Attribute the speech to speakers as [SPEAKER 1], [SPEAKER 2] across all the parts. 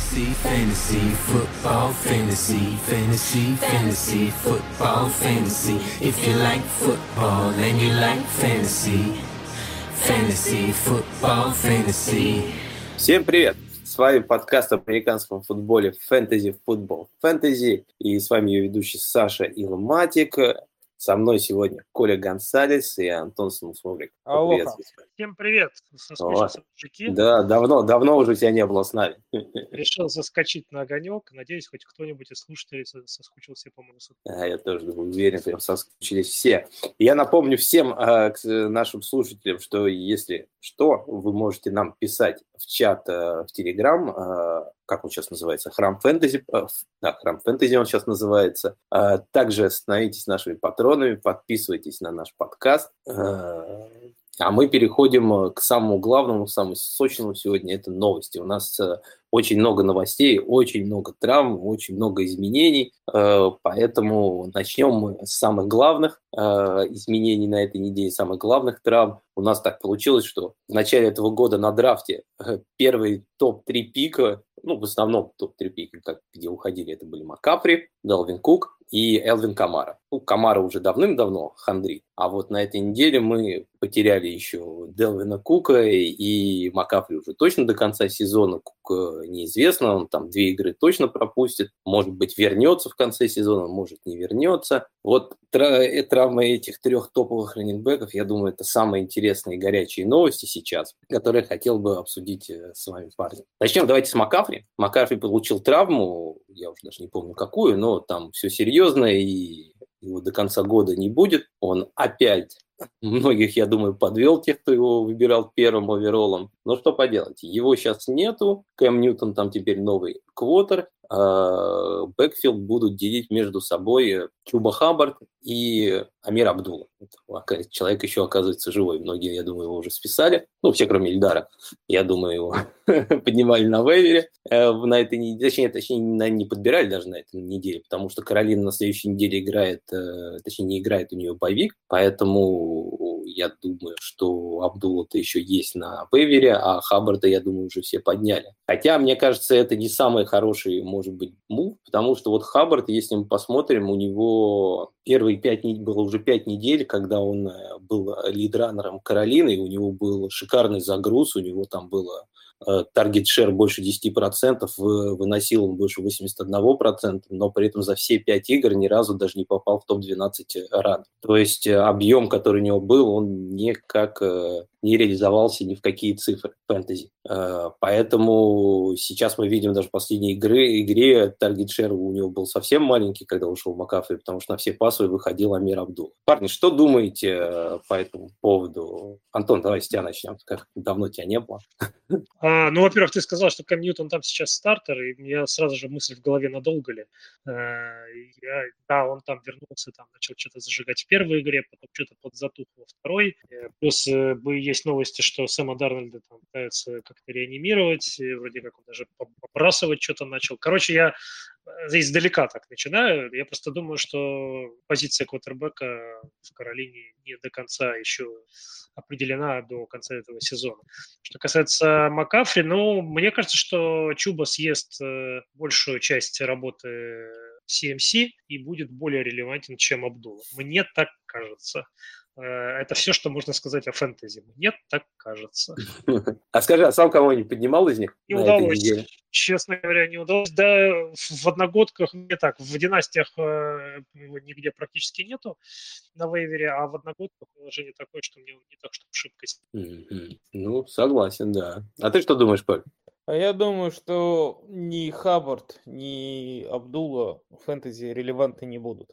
[SPEAKER 1] Fantasy, fantasy, football, fantasy, fantasy, fantasy, football, fantasy. If you like football and you like fantasy, fantasy, football, fantasy.
[SPEAKER 2] Всем привет! С вами подкаст о американском футболе Fantasy Football Fantasy. И с вами ее ведущий Саша Илматик. Со мной сегодня Коля Гонсалес и Антон Самусмовлик.
[SPEAKER 3] Всем привет. Соскучился.
[SPEAKER 2] Да, давно, давно уже тебя не было с нами.
[SPEAKER 3] Решил заскочить на огонек. Надеюсь, хоть кто-нибудь из слушателей соскучился по моему
[SPEAKER 2] А, я тоже уверен, прям соскучились все. Я напомню всем э, нашим слушателям, что если что, вы можете нам писать в чат э, в Телеграм, э, как он сейчас называется, Храм Фэнтези, э, да, Храм Фэнтези он сейчас называется. Э, также становитесь нашими патронами, подписывайтесь на наш подкаст. Э, а мы переходим э, к самому главному, самому сочному сегодня, это новости. У нас э, очень много новостей, очень много травм, очень много изменений, поэтому начнем мы с самых главных изменений на этой неделе, самых главных травм. У нас так получилось, что в начале этого года на драфте первый топ-3 пика, ну, в основном топ-3 пика, как, где уходили, это были Макапри, Далвин Кук и Элвин Камара. Ну, Камара уже давным-давно хандрит, а вот на этой неделе мы потеряли еще Делвина Кука и Макафри уже точно до конца сезона. Э, неизвестно, он там две игры точно пропустит, может быть вернется в конце сезона, может не вернется. Вот э, травмы этих трех топовых running back ов, я думаю, это самые интересные и горячие новости сейчас, которые хотел бы обсудить э, с вами, парни. Начнем давайте с Макафри. Макафри получил травму, я уже даже не помню какую, но там все серьезно и его до конца года не будет. Он опять многих, я думаю, подвел тех, кто его выбирал первым overall ом. Но что поделать, его сейчас нету. Кэм Ньютон там теперь новый quarter. А backfield будут делить между собой Чуба Хаббард и Амир Абдулла. Человек еще оказывается живой. Многие, я думаю, его уже списали. Ну, все, кроме Ильдара. Я думаю, его поднимали на вейвере э, на этой неделе. Точнее, точнее, не подбирали даже на этой неделе, потому что Каролина на следующей неделе играет, э, точнее, не играет у нее боевик, поэтому я думаю, что Абдулла-то еще есть на вейвере, а Хаббарда, я думаю, уже все подняли. Хотя, мне кажется, это не самый хороший, может быть, мув, потому что вот Хаббард, если мы посмотрим, у него первые пять было уже пять недель, когда он э, был лидранером Каролины, у него был шикарный загруз, у него там было таргет шер больше 10%, выносил он больше 81%, но при этом за все 5 игр ни разу даже не попал в топ-12 ран. То есть э, объем, который у него был, он никак э, не реализовался ни в какие цифры фэнтези. Э, поэтому сейчас мы видим даже в последней игры, игре таргет шер у него был совсем маленький, когда ушел Макафри, потому что на все пасовые выходил Амир Абдул. Парни, что думаете по этому поводу? Антон, давай с тебя начнем. Как давно тебя не было.
[SPEAKER 3] А, ну, во-первых, ты сказал, что Кэм Ньютон там сейчас стартер, и у меня сразу же мысль в голове, надолго ли. А, я, да, он там вернулся, там начал что-то зажигать в первой игре, потом что-то подзатух во второй. Э, плюс э, есть новости, что Сэма Дарнольда там пытаются как-то реанимировать, вроде как он даже побрасывать что-то начал. Короче, я издалека так начинаю. Я просто думаю, что позиция квотербека в Каролине не до конца еще определена до конца этого сезона. Что касается Макафри, ну, мне кажется, что Чуба съест э, большую часть работы CMC и будет более релевантен, чем Абдул. Мне так кажется. Э, это все, что можно сказать о фэнтези. Мне так кажется.
[SPEAKER 2] А скажи, а сам кого-нибудь поднимал из них?
[SPEAKER 3] Не удалось. Честно говоря, не удалось. Да, в одногодках не так. В династиях э, его нигде практически нету на вейвере, а в одногодках положение такое, что мне не так, что шибкость.
[SPEAKER 2] Ну, согласен, да. А ты что думаешь, Поль?
[SPEAKER 4] А я думаю, что ни Хаббард, ни Абдулла фэнтези релевантны не будут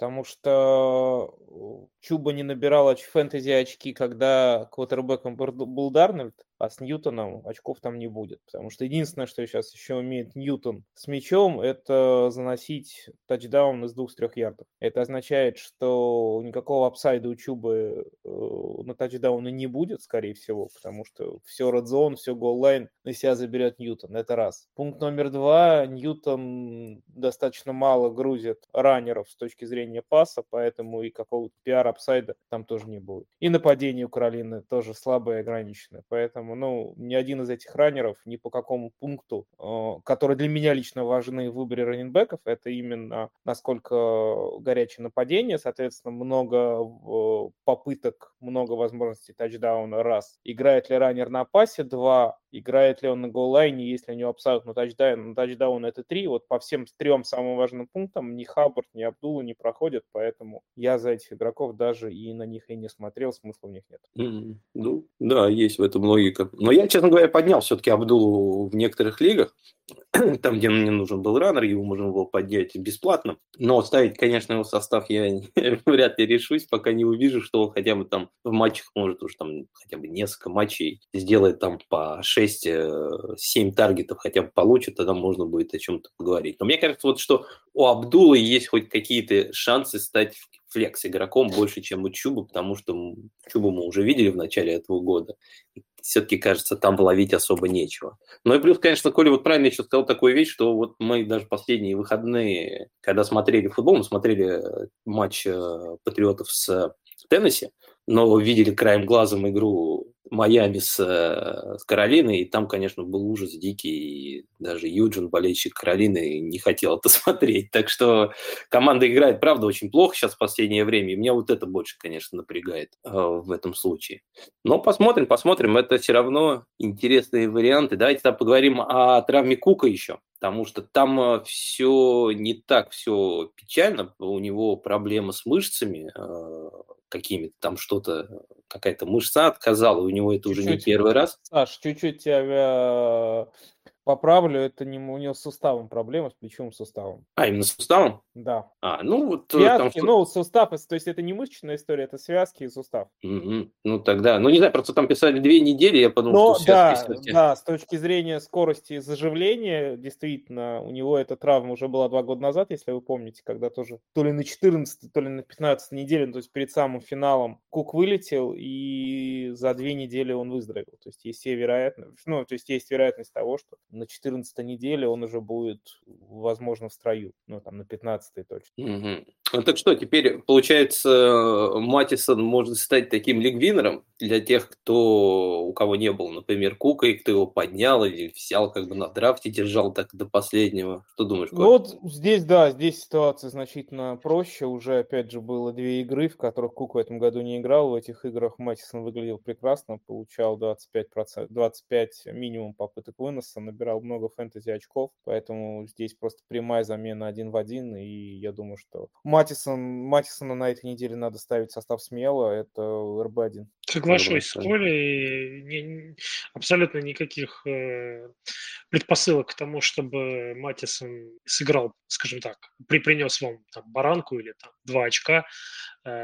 [SPEAKER 4] потому что э, Чуба не набирал фэнтези очки, когда квотербеком был Дарнольд, а с Ньютоном очков там не будет. Потому что единственное, что сейчас еще умеет Ньютон с мячом, это заносить тачдаун из двух-трех ярдов. Это означает, что никакого апсайда у Чубы э, на тачдауны не будет, скорее всего, потому что все zone, все голлайн на себя заберет Ньютон. Это раз. Пункт номер два. Ньютон достаточно мало грузит раннеров с точки зрения паса, поэтому и какого-то пиар-апсайда там тоже не будет. И нападение у Каролины тоже слабое и ограниченное. Поэтому поэтому, ну, ни один из этих раннеров ни по какому пункту, э, которые для меня лично важны в выборе раненбеков, это именно насколько горячее нападение, соответственно, много попыток, много возможностей тачдауна, раз. Играет ли раннер на пасе, два. Играет ли он на голлайне, если у него абсолютно тачдаун, на тачдаун это три. Вот по всем трем самым важным пунктам ни Хаббард, ни Абдула не проходят, поэтому я за этих игроков даже и на них и не смотрел, смысла в них нет.
[SPEAKER 2] Mm-hmm. Ну, да, есть в этом логика. Но я, честно говоря, поднял все-таки Абдулу в некоторых лигах, там, где мне нужен был раннер, его можно было поднять бесплатно. Но ставить, конечно, его состав я вряд ли решусь, пока не увижу, что он хотя бы там в матчах может уж там хотя бы несколько матчей сделает там по 6-7 э, таргетов хотя бы получит, тогда можно будет о чем-то поговорить. Но мне кажется, вот что у Абдулы есть хоть какие-то шансы стать флекс игроком больше, чем у Чуба, потому что Чубу мы уже видели в начале этого года. Все-таки, кажется, там ловить особо нечего. Ну и плюс, конечно, Коля вот правильно еще сказал такую вещь, что вот мы даже последние выходные, когда смотрели футбол, мы смотрели э, матч э, Патриотов с Теннесси, но видели краем глазом игру Майами с, э, с Каролиной, и там, конечно, был ужас дикий, и даже Юджин, болельщик Каролины, не хотел это смотреть. Так что команда играет, правда, очень плохо сейчас в последнее время, и меня вот это больше, конечно, напрягает э, в этом случае. Но посмотрим, посмотрим, это все равно интересные варианты. Давайте там поговорим о травме Кука еще, потому что там э, все не так все печально, у него проблемы с мышцами, э, какими-то, там что-то, какая-то мышца отказала, у него это чуть-чуть, уже не первый раз.
[SPEAKER 4] Саш, чуть-чуть тебя поправлю, это не у него с суставом проблема, с плечевым суставом.
[SPEAKER 2] А, именно с суставом?
[SPEAKER 4] Да.
[SPEAKER 2] А, ну вот...
[SPEAKER 4] Э, связки, там... ну, сустав, то есть это не мышечная история, это связки и сустав.
[SPEAKER 2] Угу. Ну, тогда, ну, не знаю, просто там писали две недели, я подумал,
[SPEAKER 4] Но, что связки... Да, связки. да, с точки зрения скорости заживления, действительно, у него эта травма уже была два года назад, если вы помните, когда тоже то ли на 14, то ли на 15 неделе, ну, то есть перед самым финалом Кук вылетел, и за две недели он выздоровел. То есть есть все вероятность, ну, то есть есть вероятность того, что на 14 неделе он уже будет, возможно, в строю. Ну, там, на 15 точно.
[SPEAKER 2] Угу. Ну, так что, теперь, получается, Матисон может стать таким лигвинером для тех, кто, у кого не было, например, Кука, и кто его поднял или взял как бы на драфте, держал так до последнего. Что думаешь,
[SPEAKER 4] Коль? Вот здесь, да, здесь ситуация значительно проще. Уже, опять же, было две игры, в которых Кук в этом году не играл. В этих играх Матисон выглядел прекрасно, получал 25%, 25 минимум попыток выноса, набирал много фэнтези очков, поэтому здесь просто прямая замена один в один, и я думаю, что Матисон, Матисона на этой неделе надо ставить состав смело, это РБ-1.
[SPEAKER 3] Соглашусь с Колей, не, абсолютно никаких э, предпосылок к тому, чтобы Матисон сыграл, скажем так, при, принес вам там, баранку или там, два очка,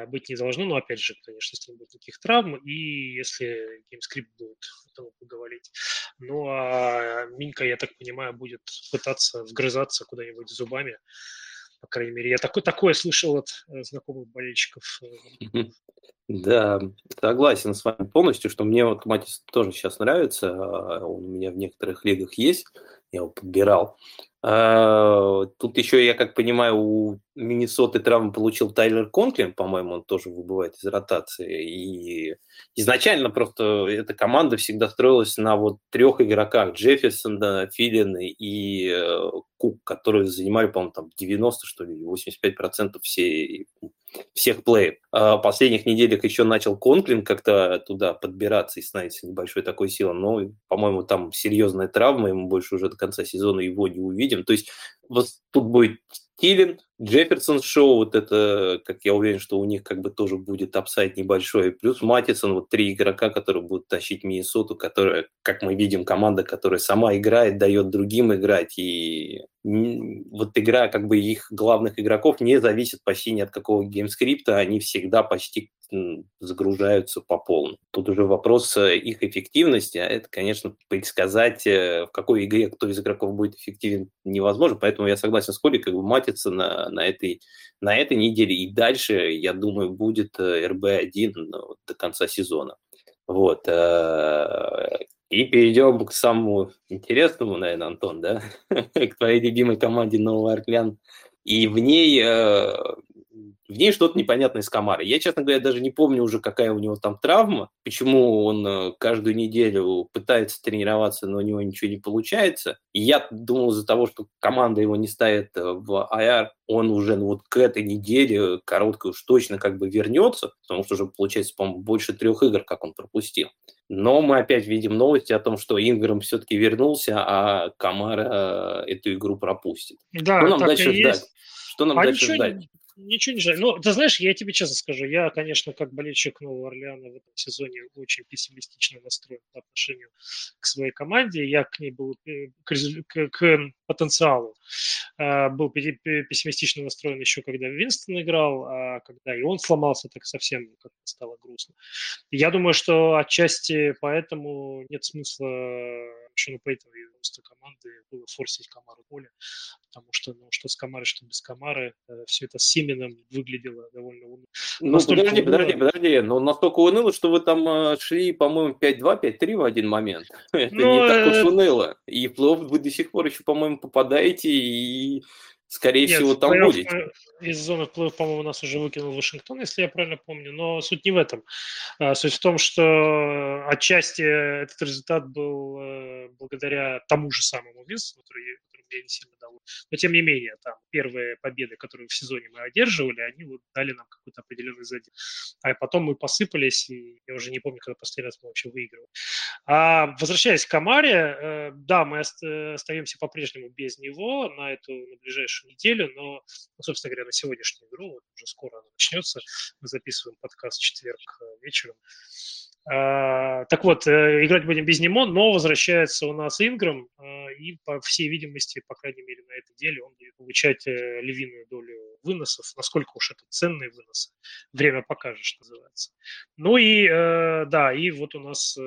[SPEAKER 3] быть не должно, но опять же, конечно, если не будет никаких травм, и если game script будет тому благоволить. Ну а Минька, я так понимаю, будет пытаться вгрызаться куда-нибудь зубами, по крайней мере, я такое, такое слышал от э, знакомых болельщиков.
[SPEAKER 2] Э, да, согласен с вами полностью, что мне вот Матис тоже сейчас нравится, а, он у меня в некоторых лигах есть, я его подбирал. А, тут еще, я как понимаю, у Миннесоты травму получил Тайлер Конклин, по-моему, он тоже выбывает из ротации. И изначально просто эта команда всегда строилась на вот трех игроках Джефферсона, Филина и Кук, которые занимали, по-моему, там 90, что ли, 85% всей всех play ев. А в последних неделях еще начал Конклин как-то туда подбираться и становиться небольшой такой силой, но, по-моему, там серьезная травма, ему больше уже до конца сезона его не увидим. То есть вот тут будет Тилен, Джефферсон шоу, вот это, как я уверен, что у них как бы тоже будет upside небольшой. Плюс Матисон, вот три игрока, которые будут тащить Миннесоту, которая, как мы видим, команда, которая сама играет, дает другим играть. И вот игра как бы их главных игроков не зависит почти ни от какого game script а, они всегда почти загружаются по полной. Тут уже вопрос э, их эффективности, а это, конечно, предсказать, э, в какой игре кто из игроков будет эффективен, невозможно, поэтому я согласен с Колей, как бы матиться на, на, этой, на этой неделе, и дальше, я думаю, будет РБ-1 э, ну, до конца сезона. Вот. И перейдем к самому интересному, наверное, Антон, да, к твоей любимой команде Новый Орлеан. И в ней в ней что-то непонятное с Камарой. Я, честно говоря, даже не помню уже, какая у него там травма, почему он э, каждую неделю пытается тренироваться, но у него ничего не получается. И я думал из-за того, что команда его не ставит э, в IR, он уже ну, вот к этой неделе короткой уж точно как бы вернется, потому что уже получается, по-моему, больше трех игр, как он пропустил. Но мы опять видим новости о том, что Инграм все-таки вернулся, а Камара э, эту игру пропустит.
[SPEAKER 3] Да,
[SPEAKER 2] что нам
[SPEAKER 3] так
[SPEAKER 2] дальше
[SPEAKER 3] и
[SPEAKER 2] ждать?
[SPEAKER 3] есть.
[SPEAKER 2] Что нам
[SPEAKER 3] А
[SPEAKER 2] дальше
[SPEAKER 3] ничего
[SPEAKER 2] ждать?
[SPEAKER 3] Ничего не жаль. Ну, ты знаешь, я тебе честно скажу, я, конечно, как болельщик Нового Орлеана в этом сезоне очень пессимистично настроен по отношению к своей команде. Я к ней был э, к, к- к потенциалу э, был пе- пе- пессимистично настроен еще, когда Винстон играл, а когда и он сломался, так совсем как-то стало грустно. Я думаю, что отчасти поэтому нет смысла Шону Пейтону и роста команды было форсить Камару поле, потому что, ну, что с Камарой, что без Камары, все это с Сименом выглядело довольно уныло.
[SPEAKER 2] Ну,
[SPEAKER 3] Настолько
[SPEAKER 2] подожди,
[SPEAKER 3] уныло.
[SPEAKER 2] подожди, подожди. Но настолько уныло, что вы там э, шли, по-моему, 5-2, 5-3 в один момент. Это
[SPEAKER 3] Ну,
[SPEAKER 2] не так уж
[SPEAKER 3] э,
[SPEAKER 2] уныло. И в плей-офф вы до сих пор еще, по-моему, попадаете и, скорее
[SPEAKER 3] Нет,
[SPEAKER 2] всего, там будете.
[SPEAKER 3] мы- из зоны плей по-моему, нас уже выкинул Вашингтон, если я правильно помню, но суть не в этом. А, Суть в том, что отчасти этот результат был э, благодаря тому же самому Винсу, который, мне не сильно дал. Но тем не менее, там первые победы, которые в сезоне мы одерживали, они вот дали нам какой-то определенный задел. А потом мы посыпались, и я уже не помню, когда последний раз мы вообще выигрывали. А возвращаясь к Камаре, э, да, мы э, остаемся по-прежнему без него на эту на ближайшую неделю, но, ну, собственно говоря, на сегодняшнюю игру, вот уже скоро она начнется, мы записываем подкаст в четверг э, вечером. А, так вот, играть будем без него, но возвращается у нас Инграм, и, по всей видимости, по крайней мере, на этой неделе он будет получать э, львиную долю выносов. Насколько уж это ценные выносы, время покажет, что называется. Ну и, э, да, и вот у нас э,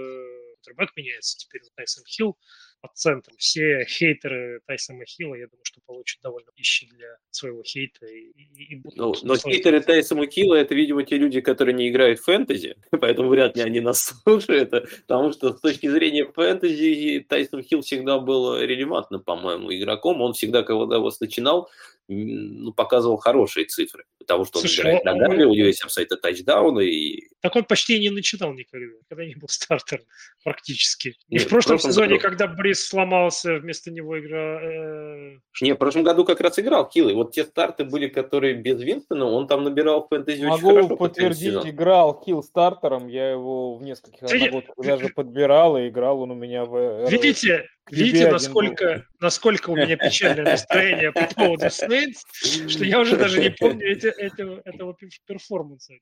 [SPEAKER 3] квотербек меняется теперь на Тайсон Хилл под центром. Все хейтеры Тайсона Хилла, я думаю, что получат довольно пищи для своего хейта. И, и- и будут
[SPEAKER 2] Ну, но хейтеры Тайсона Килла это, видимо, те люди, которые не играют в фэнтези, поэтому вряд ли они нас слушают, потому что с точки зрения фэнтези Тайсон Хилл всегда был релевантным, по-моему, игроком. Он всегда, когда его начинал, ну, показывал хорошие цифры, потому что он
[SPEAKER 3] Слушай,
[SPEAKER 2] играет
[SPEAKER 3] он-
[SPEAKER 2] ногами, у него есть апсайта тачдауна, и
[SPEAKER 3] Так он почти не начинал никогда, когда не был стартером практически. И
[SPEAKER 2] Нет,
[SPEAKER 3] в прошлом
[SPEAKER 2] в прошлом
[SPEAKER 3] сезоне,
[SPEAKER 2] году.
[SPEAKER 3] когда Брис сломался, вместо него игра... э,
[SPEAKER 2] Не, в прошлом году как раз играл Хилл, и вот те старты были, которые без Винстона, он там набирал фэнтези очень
[SPEAKER 4] Могу
[SPEAKER 2] хорошо. под конец
[SPEAKER 4] подтвердить, играл Килл стартером, я его в нескольких одногодках даже подбирал, и играл он у меня в... э,
[SPEAKER 3] Видите, видите, насколько, насколько у меня печальное настроение по поводу Saints, что я уже даже не помню эти- этого, этого пер- перформанса.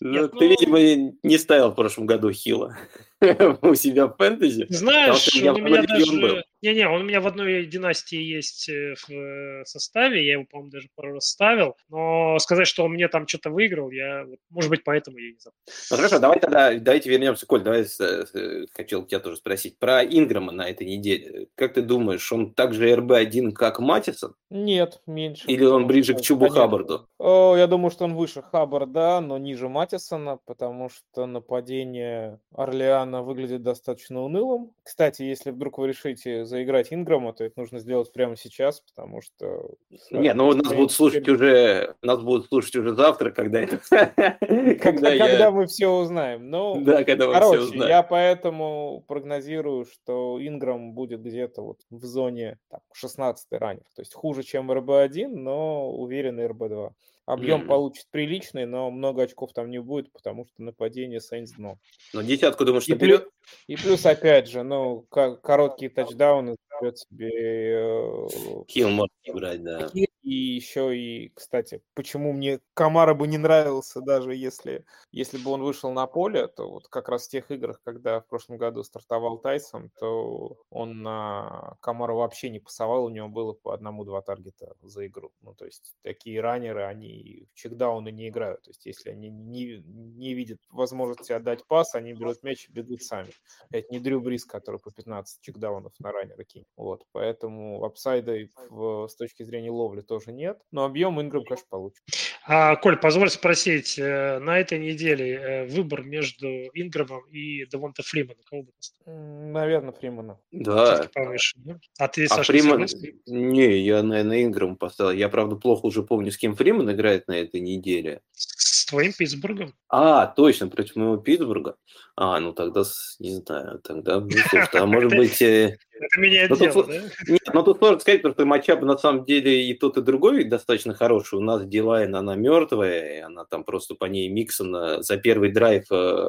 [SPEAKER 2] Ну,
[SPEAKER 3] Нет,
[SPEAKER 2] ты,
[SPEAKER 3] ну-
[SPEAKER 2] видимо, не ставил в прошлом году Хила у себя в фэнтези.
[SPEAKER 3] Знаешь,
[SPEAKER 2] у меня
[SPEAKER 3] у
[SPEAKER 2] в
[SPEAKER 3] меня даже... Не-не, он у меня в одной династии есть э, в э, составе, я его, по-моему, даже пару раз ставил, но сказать, что он мне там что-то выиграл, я, может быть, поэтому я и не забыл.
[SPEAKER 2] Ну хорошо, давай тогда, давайте вернемся, Коль, давай э, хотел тебя тоже спросить про Инграма на этой неделе. Как ты думаешь, он также РБ-1, как Матисон?
[SPEAKER 4] Нет, меньше.
[SPEAKER 2] Или он ближе к Чубу
[SPEAKER 4] конечно,
[SPEAKER 2] Хаббарду?
[SPEAKER 4] О, я думаю, что он выше Хаббарда, но ниже Матисона, потому что нападение Орлеана выглядит достаточно унылым. Кстати, если вдруг вы решите заиграть Инграма, то это нужно сделать прямо сейчас, потому что...
[SPEAKER 2] Не, ну нас будут слушать уже, нас будут слушать уже завтра, когда это...
[SPEAKER 4] Когда,
[SPEAKER 2] Когда
[SPEAKER 4] когда
[SPEAKER 2] я...
[SPEAKER 4] мы все узнаем. Ну,
[SPEAKER 2] Да, когда мы все
[SPEAKER 4] Короче,
[SPEAKER 2] узнаем.
[SPEAKER 4] я поэтому прогнозирую, что Инграм будет где-то вот в зоне там, 16 ранних. То есть хуже, чем РБ-1, но уверенный РБ-2. Объем
[SPEAKER 2] Мгм.
[SPEAKER 4] получит приличный, но много очков там не будет, потому что нападение Сейнс дно.
[SPEAKER 2] Ну, десятку, думаешь,
[SPEAKER 4] И, плю-
[SPEAKER 2] наберет?
[SPEAKER 4] и плюс, опять же, ну, ко- короткие тачдауны заберет себе э,
[SPEAKER 2] Хилл может играть, да.
[SPEAKER 4] Хилл. И еще и, кстати, почему мне Камара бы не нравился, даже если, если бы он вышел на поле, то вот как раз в тех играх, когда в прошлом году стартовал Тайсон, то он на Камара вообще не пасовал, у него было по одному-два таргета за игру. Ну, то есть такие раннеры, они в чекдауны не играют. То есть если они не, не видят возможности отдать пас, они берут мяч и бегут сами. Это не Дрю Брис, который по 15 чекдаунов на раннера кинет. Вот, поэтому апсайды в- с точки зрения ловли тоже нет. Но объем Инграм, конечно, получит.
[SPEAKER 3] А, Коль, позволь спросить, э, на этой неделе э, выбор между Инграмом и Девонта Фриманом, кого бы
[SPEAKER 4] Наверное, Фримана.
[SPEAKER 2] Да.
[SPEAKER 3] Повыше, да? А ты,
[SPEAKER 2] А
[SPEAKER 3] Саша,
[SPEAKER 2] Фриман... Не, я, наверное, Инграм поставил. Я, правда, плохо уже помню, с кем Фриман играет на этой неделе.
[SPEAKER 3] С твоим Питтсбургом?
[SPEAKER 2] А, точно, против моего Питтсбурга. А, ну тогда, с- не знаю, тогда, ну, слушай, а может быть... э,
[SPEAKER 3] Это меняет
[SPEAKER 2] Ну,
[SPEAKER 3] дело, да?
[SPEAKER 2] Нет, ну тут сложно сказать, потому что матчап на самом деле и тот, и другой достаточно хороший. У нас Дилайн, она мертвая, она там просто по ней Миксона за первый драйв, э,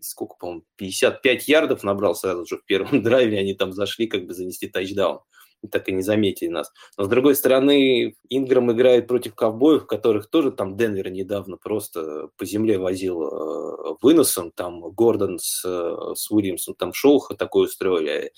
[SPEAKER 2] сколько, по-моему, 55 ярдов набрал сразу же в первом драйве, они там зашли как бы занести тачдаун. Так и не заметили нас. Но с другой стороны, Инграм играет против ковбоев, которых тоже там Денвер недавно просто по земле возил э, выносом. Там Гордон с, э, с Уильямсом там шоу такое устроили.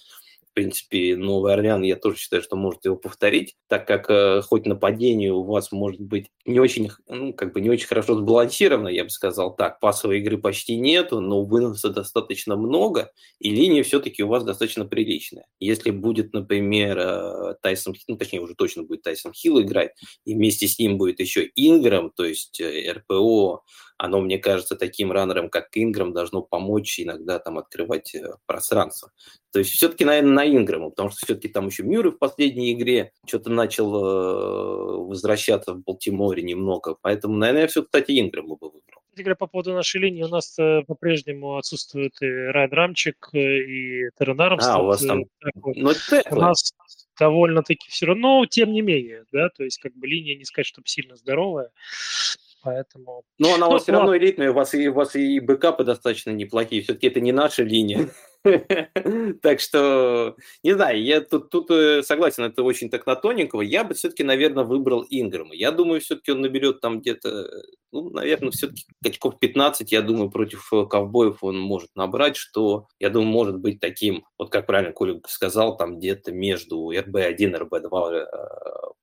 [SPEAKER 2] Принципе, Новый Орлеан, я тоже считаю, что может его повторить, так как э, хоть нападение у вас может быть не очень, ну, как бы не очень хорошо сбалансировано, я бы сказал так, пасовой игры почти нету, но выноса достаточно много, и линия все-таки у вас достаточно приличная. Если будет, например, э, Тайсон, ну, точнее, уже точно будет Тайсон Хилл играть, и вместе с ним будет еще Инграм, то есть э, РПО, оно, мне кажется, таким раннерам, как Инграм, должно помочь иногда там открывать э, пространство. То есть все-таки, наверное, на Инграма, потому что все-таки там еще Мюррей в последней игре что-то начал э, возвращаться в Балтиморе немного. Поэтому, наверное, я все, кстати, Инграма бы выбрал.
[SPEAKER 3] Говоря, по поводу нашей линии, у нас э, по-прежнему отсутствует и Райан Рамчик, и Террен.
[SPEAKER 2] А, у вас там- это
[SPEAKER 3] У нас довольно-таки все равно, но тем не менее, да, то есть как бы линия не сказать, чтобы сильно здоровая, поэтому...
[SPEAKER 2] Но она у
[SPEAKER 3] Ну,
[SPEAKER 2] вас все равно элитная, у вас и, у вас и бэкапы достаточно неплохие. Все-таки это не наша линия. Так что, не знаю, я тут, тут э, согласен, это очень так на тоненького. Я бы все-таки, наверное, выбрал Инграма. Я думаю, все-таки он наберет там где-то, ну, наверное, все-таки очков 15, я думаю, против э, ковбоев он может набрать, что, я думаю, может быть таким, вот как правильно Коля сказал, там где-то между РБ-1 и РБ-2 э,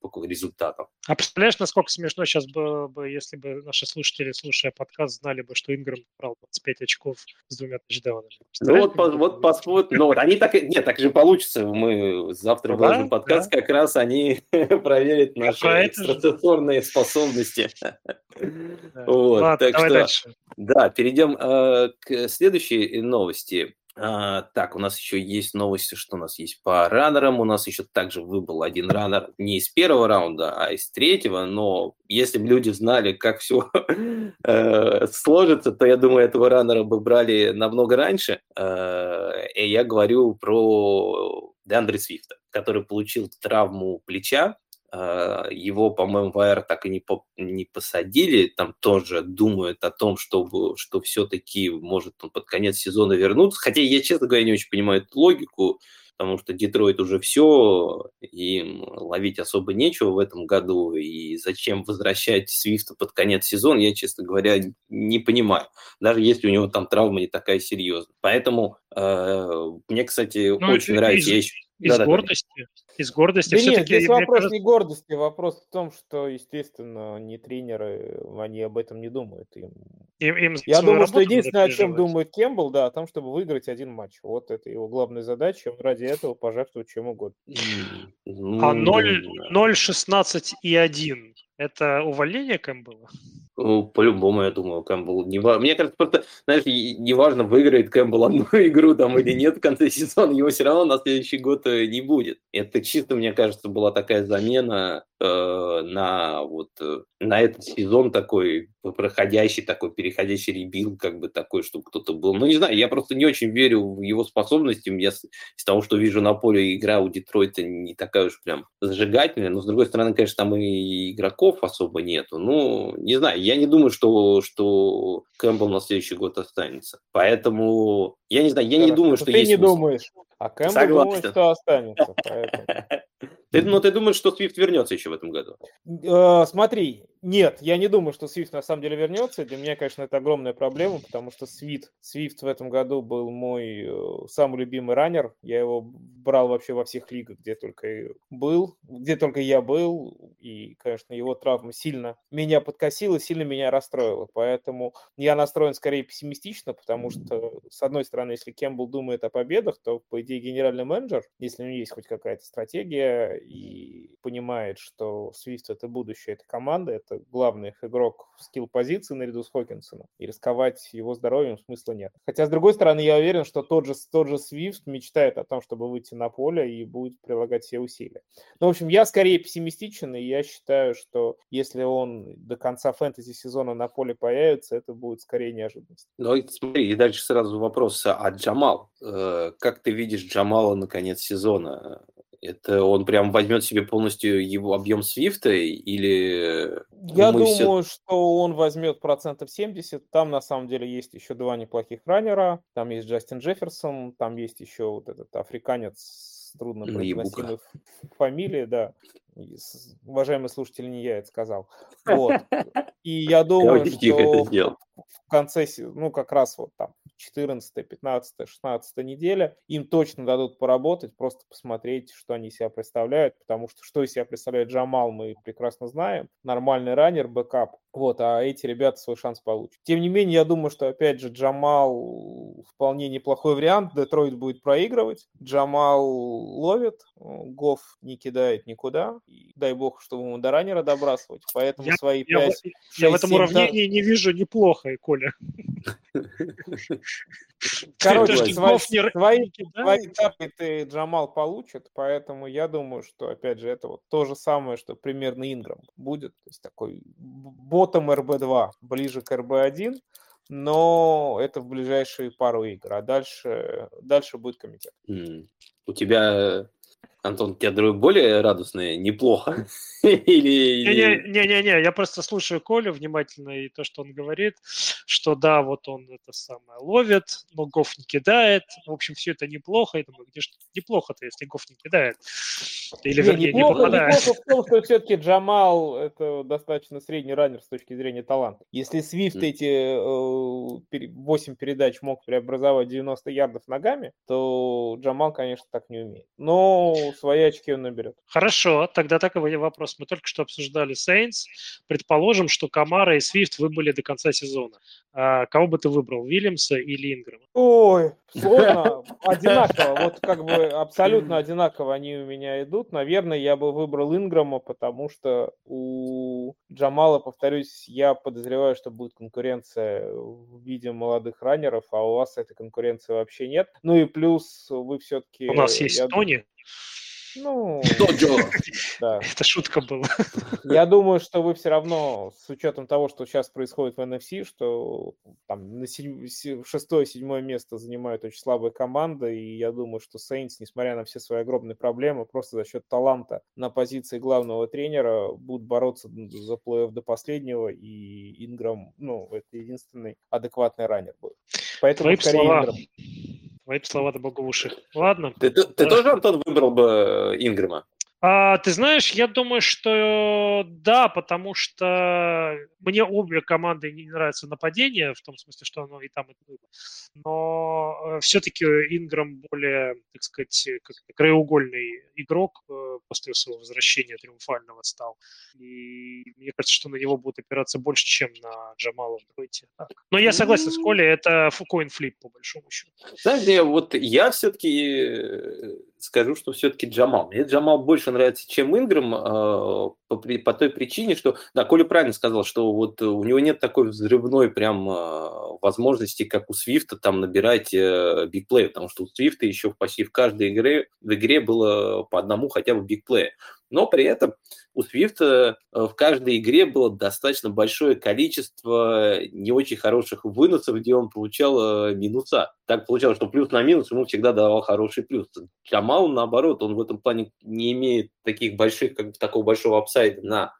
[SPEAKER 2] по результатам.
[SPEAKER 3] А представляешь, насколько смешно сейчас было бы, если бы наши слушатели, слушая подкаст, знали бы, что Инграм брал 25 очков с двумя тачдаунами.
[SPEAKER 2] Ну вот, по- вот посмотрим. Ну вот они так, нет, так же получится. Мы завтра выложим
[SPEAKER 3] да,
[SPEAKER 2] подкаст, как раз они проверят наши экстрасенсорные способности. Вот,
[SPEAKER 3] Ладно,
[SPEAKER 2] так
[SPEAKER 3] давай
[SPEAKER 2] что-
[SPEAKER 3] дальше.
[SPEAKER 2] Да, перейдем э, к следующей новости. А, так, у нас еще есть новости, что у нас есть по раннерам. У нас еще также выбыл один раннер не из первого раунда, а из третьего. Но если бы люди знали, как все сложится, то я думаю, этого раннера бы брали намного раньше. Э, И я говорю про Деандре Свифта, который получил травму плеча Э, его, по-моему, в АР так и не, по- не посадили, там тоже думают о том, чтобы, что все-таки может он под конец сезона вернуться. Хотя я, честно говоря, не очень понимаю эту логику, потому что Детройт уже все, им ловить особо нечего в этом году, и зачем возвращать Свифта под конец сезона, я, честно говоря, не понимаю, даже если у него там травма не такая серьезная. Поэтому э, мне, кстати,
[SPEAKER 3] Ну,
[SPEAKER 2] очень нравится. Я
[SPEAKER 3] из-
[SPEAKER 2] еще-
[SPEAKER 3] Из
[SPEAKER 2] Да-да-да.
[SPEAKER 3] гордости. Из гордости.
[SPEAKER 4] Да нет,
[SPEAKER 3] Все-таки,
[SPEAKER 4] здесь вопрос не гордости, вопрос в том, что, естественно, не тренеры, они об этом не думают. Им-
[SPEAKER 3] им, им
[SPEAKER 4] Я думаю, что единственное, о чем думает Кэмпбелл, да, о том, чтобы выиграть один матч. Вот это его главная задача, он ради этого пожертвует чем угодно.
[SPEAKER 3] А 0,
[SPEAKER 2] да.
[SPEAKER 3] 0, 16 и 1 это увольнение Кэмпбелла?
[SPEAKER 2] Ну, По-любому, я думаю, Кэмпбелл не Мне кажется, просто, знаешь, неважно, выиграет Кэмпбелл одну игру там или нет в конце сезона, его все равно на следующий год э, не будет. Это чисто, мне кажется, была такая замена э, на вот э, на этот сезон такой проходящий, такой переходящий rebuild, как бы такой, чтобы кто-то был. Ну, не знаю, я просто не очень верю в его способности. Я с- из того, что вижу на поле, игра у Детройта не такая уж прям зажигательная. Но, с другой стороны, конечно, там и игроков особо нету. Ну, не знаю, я не думаю, что, что Кэмпбелл на следующий год останется. Поэтому, я не знаю, я не
[SPEAKER 4] Хорошо,
[SPEAKER 2] думаю,
[SPEAKER 4] но
[SPEAKER 2] что
[SPEAKER 4] ты
[SPEAKER 2] есть
[SPEAKER 4] не
[SPEAKER 2] смысл.
[SPEAKER 4] думаешь, а Кэмпбелл
[SPEAKER 2] Согласен.
[SPEAKER 4] думает, что останется.
[SPEAKER 2] Ты, ну, ты думаешь, что Свифт вернется еще в этом году?
[SPEAKER 4] Э, Смотри, нет, я не думаю, что Свифт на самом деле вернется. Для меня, конечно, это огромная проблема, потому что Свифт, Свифт в этом году был мой э, самый любимый runner. Я его брал вообще во всех лигах, где только был, где только я был. И, конечно, его травма сильно меня подкосила, сильно меня расстроила. Поэтому я настроен скорее пессимистично, потому что, с одной стороны, если Кембл думает о победах, то, по идее, генеральный менеджер, если у него есть хоть какая-то стратегия и понимает, что Свифт это будущее этой команды, это главный их игрок в скилл-позиции наряду с Хокинсоном, и рисковать его здоровьем смысла нет. Хотя, с другой стороны, я уверен, что тот же, тот же Свифт мечтает о том, чтобы выйти на поле и будет прилагать все усилия. Ну, в общем, я скорее пессимистичен, и я считаю, что если он до конца фэнтези-сезона на поле появится, это будет скорее неожиданность.
[SPEAKER 2] Ну, смотри, и дальше сразу вопрос, а Джамал? Э, как ты видишь Джамала на конец сезона? Это он прям возьмет себе полностью его объем свифта или...
[SPEAKER 4] Я думаю, все... что он возьмет процентов 70. Там на самом деле есть еще два неплохих раннера. Там есть Джастин Джефферсон, там есть еще вот этот африканец с труднопроизносимой фамилией, да. Уважаемый слушатель, не я это сказал. Вот. И я думаю, что в конце, ну, как раз вот там 14, 15, 16 неделя, им точно дадут поработать, просто посмотреть, что они себя представляют, потому что что из себя представляет Джамал, мы прекрасно знаем. Нормальный runner, backup. Вот, а эти ребята свой шанс получат. Тем не менее, я думаю, что, опять же, Джамал вполне неплохой вариант. Детройт будет проигрывать. Джамал ловит, Гоф не кидает никуда. И дай бог, чтобы ему до runner а добрасывать. Поэтому я, свои 5
[SPEAKER 3] Я, 6, я в этом 7, уравнении да... не вижу неплохо, Коля.
[SPEAKER 4] Короче, свои, свои, свои этапы ты Джамал получит, поэтому я думаю, что, опять же, это вот то же самое, что примерно Инграм будет. То есть такой ботом РБ2, ближе к РБ1, но это в ближайшие пару игр, а дальше, дальше будет комитет.
[SPEAKER 2] Mm. У тебя Антон, у тебя другое более радостное, неплохо? Или...
[SPEAKER 3] Не-не-не, я просто слушаю Колю внимательно и то, что он говорит, что да, вот он это самое ловит, но Гоф не кидает. В общем, все это неплохо. Я думаю, где же неплохо-то, если Гоф не кидает?
[SPEAKER 4] Или, не, вернее, неплохо, не попадает. Неплохо в том, что все-таки Джамал это достаточно средний раннер с точки зрения таланта. Если Свифт mm. эти э, 8 передач мог преобразовать 90 ярдов ногами, то Джамал, конечно, так не умеет. Но свои очки он наберет.
[SPEAKER 3] Хорошо, тогда такой вопрос. Мы только что обсуждали Saints. Предположим, что Камара и Свифт выбыли до конца сезона. А кого бы ты выбрал, Вильямса или Инграма?
[SPEAKER 4] Ой, сложно. Одинаково. Вот как бы абсолютно одинаково они у меня идут. Наверное, я бы выбрал Инграма, потому что у Джамала, повторюсь, я подозреваю, что будет конкуренция в виде молодых раннеров, а у вас этой конкуренции вообще нет. Ну и плюс вы все-таки...
[SPEAKER 3] У нас есть Тони.
[SPEAKER 4] Ну,
[SPEAKER 3] да. Это шутка была.
[SPEAKER 4] Я думаю, что вы все равно, с учетом того, что сейчас происходит в NFC, что там на шестое-седьмое место занимают очень слабая команда, и я думаю, что Сейнс, несмотря на все свои огромные проблемы, просто за счет таланта на позиции главного тренера будут бороться за плей-офф до последнего, и Инграм, ну, это единственный адекватный раннер будет.
[SPEAKER 3] Поэтому Твои скорее слова. Инграм. Твои слова до богу уши. Ладно.
[SPEAKER 2] Ты, ты, ты тоже, Антон, выбрал бы э, Ингрима?
[SPEAKER 3] А, ты знаешь, я думаю, что да, потому что мне обе команды не нравится нападение, в том смысле, что оно и там, и там. Но э, все-таки Инграм более, так сказать, как краеугольный игрок э, после своего возвращения триумфального стал. И мне кажется, что на него будет опираться больше, чем на Джамала в Дройте. Но я согласен с Колей, это фукоин флип, по большому счету.
[SPEAKER 2] Знаете, вот я все-таки э, скажу, что все-таки Джамал. Мне Джамал больше нравится, чем Инграм, э, по, по той причине, что, да, Коля правильно сказал, что вот у него нет такой взрывной прям э, возможности, как у Свифта, там набирать э, бигплей, потому что у Свифта еще почти в каждой игре, в игре было по одному хотя бы бигплея. Но при этом у Свифта в каждой игре было достаточно большое количество не очень хороших выносов, где он получал минуса. Так получалось, что плюс на минус ему всегда давал хороший плюс. Джамал, наоборот, он в этом плане не имеет таких больших, как такого большого апсайда на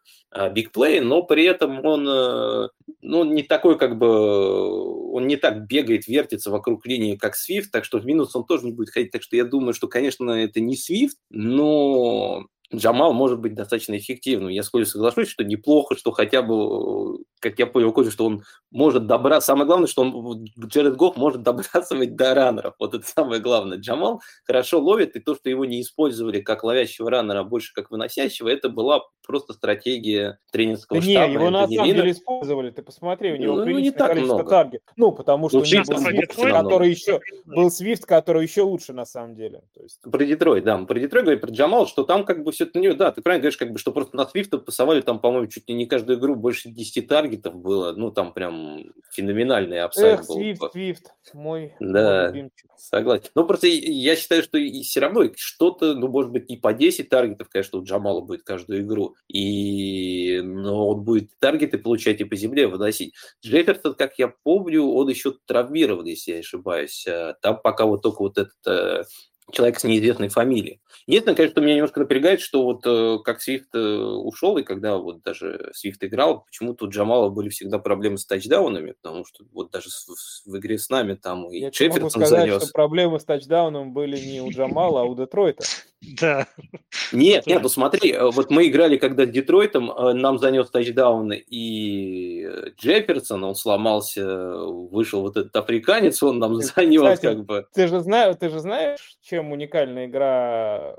[SPEAKER 2] бигплей, но при этом он ну, не такой, как бы, он не так бегает, вертится вокруг линии, как Свифт, так что в минус он тоже не будет ходить. Так что я думаю, что, конечно, это не Свифт, но Джамал может быть достаточно эффективным. Я с Колей соглашусь, что неплохо, что хотя бы как я понял, Коля, что он может добраться, самое главное, что он, Джеред Гофф может добрасывать до раннеров, вот это самое главное. Джамал хорошо ловит, и то, что его не использовали как ловящего раннера, а больше как выносящего, это была просто стратегия тренерского
[SPEAKER 4] да
[SPEAKER 2] штаба.
[SPEAKER 4] Не, его на самом деле использовали, ты посмотри, у него
[SPEAKER 2] ну,
[SPEAKER 4] приличное
[SPEAKER 2] не так
[SPEAKER 4] количество
[SPEAKER 2] много.
[SPEAKER 4] target. Ну, потому что
[SPEAKER 2] Ну,
[SPEAKER 4] у него был
[SPEAKER 2] Свифт
[SPEAKER 4] который еще, был Свифт, который еще лучше на самом деле. То есть,
[SPEAKER 2] Про Детройт, да, про Детройт говорим, про Джамал, что там как бы все это, да, ты правильно говоришь, как бы, что просто на Свифта пасовали там, по-моему, чуть ли не каждую игру больше 10 target ов было, ну, там прям феноменальный upside
[SPEAKER 4] эх,
[SPEAKER 2] был.
[SPEAKER 4] Свифт, Свифт, мой,
[SPEAKER 2] Да.
[SPEAKER 4] мой любимчик.
[SPEAKER 2] Согласен. Ну, просто я считаю, что и все равно что-то, ну, может быть, не по 10 target ов, конечно, у Джамала будет каждую игру, и, но он будет target ы получать и по земле выносить. Джефферсон, как я помню, он еще травмирован, если я не ошибаюсь. А Там пока вот только вот этот э, человек с неизвестной фамилией. Единственное, конечно, меня немножко напрягает, что вот э, как Свифт э, ушел, и когда вот даже Свифт играл, почему-то у Джамала были всегда проблемы с тачдаунами, потому что вот даже с- в, в игре с нами там и
[SPEAKER 4] Я тебе могу сказать,
[SPEAKER 2] занес.
[SPEAKER 4] что проблемы с тачдауном были не у Джамала, а у Детройта.
[SPEAKER 3] Да.
[SPEAKER 2] Нет, нет, ну смотри, э, вот мы играли когда с Детройтом, э, нам занес тачдаун и э, Джефферсон, он сломался, вышел вот этот африканец, он нам занес
[SPEAKER 4] кстати,
[SPEAKER 2] как бы.
[SPEAKER 4] Ты же, знаешь, ты же знаешь, чем уникальная игра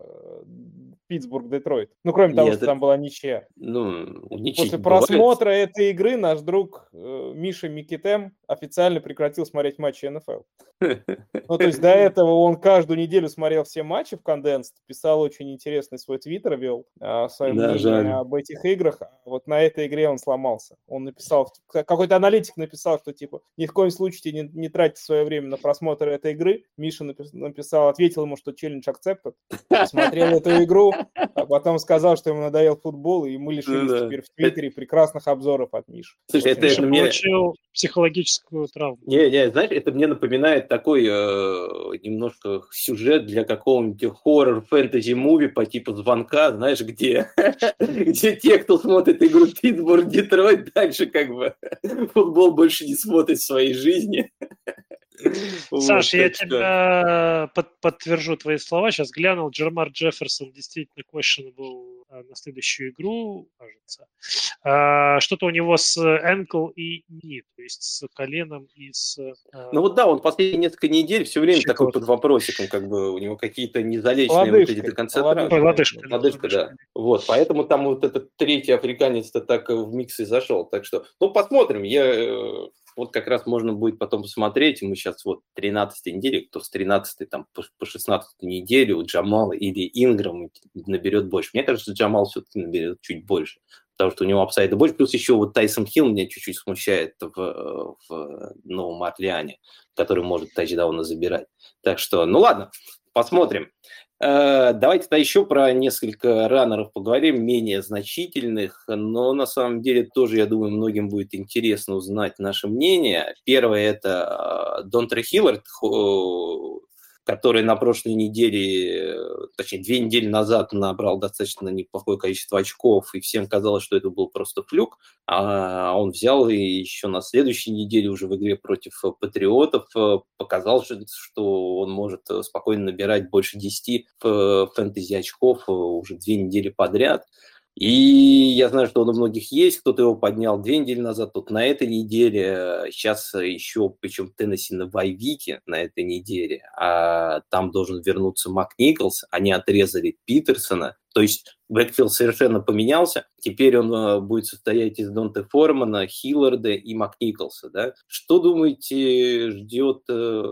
[SPEAKER 4] Питтсбург-Детройт? Ну, кроме того,
[SPEAKER 2] Нет,
[SPEAKER 4] что
[SPEAKER 2] это-
[SPEAKER 4] там была ничья.
[SPEAKER 2] Ну, ничего
[SPEAKER 4] После
[SPEAKER 2] бывает.
[SPEAKER 4] просмотра этой игры наш друг Миша Микитем официально прекратил смотреть матчи НФЛ. Ну, то есть до этого он каждую неделю смотрел все матчи в конденс, писал очень интересный свой твиттер, вел а, свое
[SPEAKER 2] Да,
[SPEAKER 4] мнение
[SPEAKER 2] жаль.
[SPEAKER 4] об этих играх. А вот на этой игре он сломался. Он написал, какой-то аналитик написал, что типа ни в коем случае не, не тратьте свое время на просмотр этой игры. Миша напис- написал, ответил ему, что челлендж accepted. Посмотрел эту игру, а потом сказал, что ему надоел футбол, и мы лишились
[SPEAKER 2] Ну да.
[SPEAKER 4] теперь в Твиттере прекрасных обзоров от Миши.
[SPEAKER 2] Слушай, это-
[SPEAKER 3] Миша
[SPEAKER 2] это мне-
[SPEAKER 3] получил психологическую травму.
[SPEAKER 2] Не, не, знаешь, это мне напоминает такой э, немножко сюжет для какого-нибудь хоррор-фэнтези-муви по типу звонка, знаешь, где, где те, кто смотрит игру Питтсбург, Детройт, дальше как бы футбол больше не смотрит в своей жизни.
[SPEAKER 3] Саш, я тебя под- подтвержу твои слова. Сейчас глянул. Джермар Джефферсон действительно questionable на следующую игру, кажется. А, Что-то у него с ankle и knee, то есть с коленом и с... а,
[SPEAKER 2] Ну вот да, он последние несколько недель все время такой под вопросиком, как бы у него какие-то незалеченные вот эти
[SPEAKER 4] Лодыжкой,
[SPEAKER 2] до конца
[SPEAKER 4] лодыжкой.
[SPEAKER 3] Ой, лодыжка.
[SPEAKER 2] Лодыжка, да. Вот, поэтому там вот этот третий африканец-то так в микс и зашел. Так что, ну, посмотрим. Я, э, вот как раз можно будет потом посмотреть. Мы сейчас вот 13 недели, кто с 13 там по, по 16 неделю Джамал или Инграм наберет больше. Мне кажется, Джамал все-таки наберет чуть больше. Потому что у него апсайда больше. Плюс еще вот Тайсон Хилл меня чуть-чуть смущает в, в Новом Орлеане, который может тачдауны забирать. Так что, ну ладно, посмотрим. Э, Давайте тогда еще про несколько раннеров поговорим, менее значительных, но на самом деле тоже, я думаю, многим будет интересно узнать наше мнение. Первое – это э, Донтре Хиллард, который на прошлой неделе, точнее, две недели назад набрал достаточно неплохое количество очков, и всем казалось, что это был просто fluke, а он взял и еще на следующей неделе уже в игре против э, Патриотов э, показал, что- он может э, спокойно набирать больше 10 ф- фэнтези очков уже две недели подряд. И я знаю, что он у многих есть, кто-то его поднял две недели назад, тут на этой неделе, сейчас еще, причем Теннесси на bye week е на этой неделе, а там должен вернуться Макниколс, они отрезали Питерсона, то есть backfield совершенно поменялся, теперь он э, будет состоять из Донте Формана, Хилларда и Макниколса, да? Что думаете, ждет э,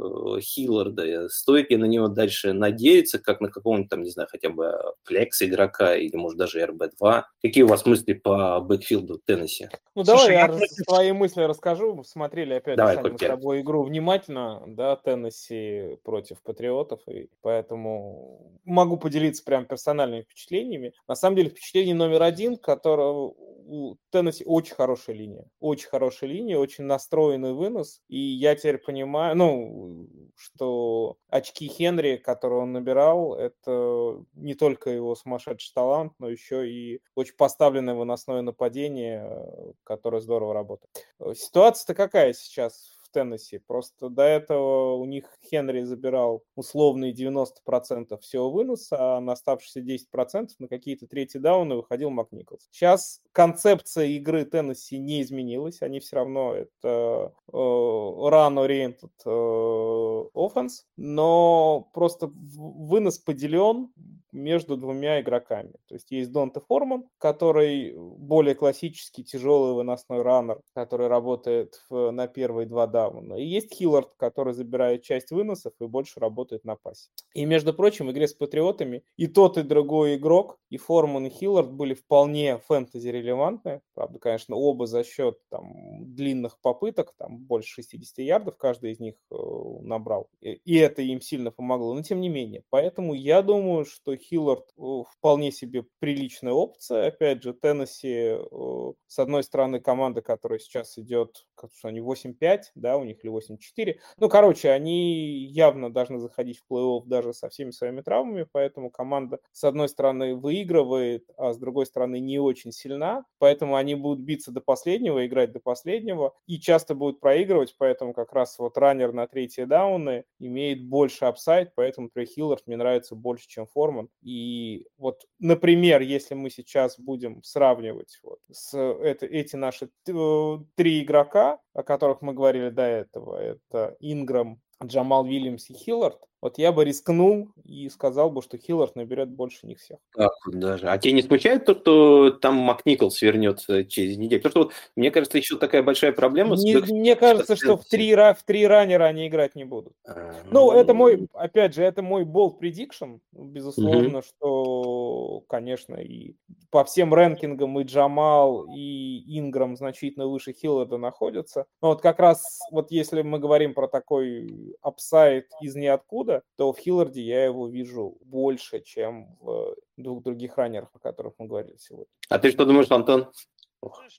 [SPEAKER 2] Хилларда? Стоит ли на него дальше надеяться, как на какого-нибудь там, не знаю, хотя бы флекс игрока или, может, даже РБ-2? Какие у вас мысли по бэкфилду Теннесси?
[SPEAKER 4] Ну,
[SPEAKER 3] Слушай,
[SPEAKER 4] давай
[SPEAKER 3] я
[SPEAKER 4] я
[SPEAKER 3] против-
[SPEAKER 4] свои мысли расскажу. Мы Смотрели опять
[SPEAKER 2] Давай,
[SPEAKER 4] же, Саня, мы с тобой игру внимательно, да, Теннесси против Патриотов, и поэтому могу поделиться прям персональными впечатлениями. На самом деле, впечатление номер один, которого у Теннесси очень хорошая линия. Очень хорошая линия, очень настроенный вынос. И я теперь понимаю, ну, что очки Хенри, которые он набирал, это не только его сумасшедший талант, но еще и очень поставленное выносное нападение, э, которое здорово работает. Э, Ситуация-то какая сейчас Теннесси. Просто до этого у них Хенри забирал условные 90% всего выноса, а на оставшиеся 10% на какие-то третьи дауны выходил Макниколс. Сейчас концепция игры Теннесси не изменилась, они все равно это э, run-oriented э, offense, но просто вынос поделен между двумя игроками. То есть есть Донте Форман, который более классический тяжелый выносной раннер, который работает в, на первые два дауна. И есть Хиллард, который забирает часть выносов и больше работает на пасе. И, между прочим, в игре с Патриотами и тот, и другой игрок, и Форман, и Хиллард были вполне фэнтези релевантны. Правда, конечно, оба за счет там, длинных попыток, там больше 60 ярдов каждый из них э, набрал. И, это им сильно помогло. Но тем не менее. Поэтому я думаю, что Хиллард э, вполне себе приличная опция. Опять же, Теннесси, э, с одной стороны, команда, которая сейчас идет, как они 8-5, да, у них или 8-4. Ну, короче, они явно должны заходить в плей-офф даже со всеми своими травмами, поэтому команда, с одной стороны, выигрывает, а с другой стороны, не очень сильна, поэтому они будут биться до последнего, играть до последнего, и часто будут проигрывать, поэтому как раз вот раннер на третьи дауны имеет больше upside, поэтому Трей Хиллард мне нравится больше, чем Форман, и вот, например, если мы сейчас будем сравнивать вот с это, эти наши три игрока, о которых мы говорили до этого, это Инграм, Джамал Вильямс и Хиллард, вот я бы рискнул и сказал бы, что Хиллард наберет больше них всех.
[SPEAKER 2] Так, даже. А тебя не смущает то, что там Макниколс вернется через неделю? Потому что вот, мне кажется, еще такая большая проблема.
[SPEAKER 4] Не, с... Мне кажется, что в три, в три раннера они играть не будут. А... Ну, это мой, опять же, это мой болт prediction. Безусловно, угу. что, конечно, и по всем ranking ам и Джамал, и Инграм значительно выше Хилларда находятся. Но вот как раз, вот если мы говорим про такой upside из ниоткуда, года, то в Хилларде я его вижу больше, чем в двух других раннерах, о которых мы говорили сегодня.
[SPEAKER 2] А ты что думаешь, Антон?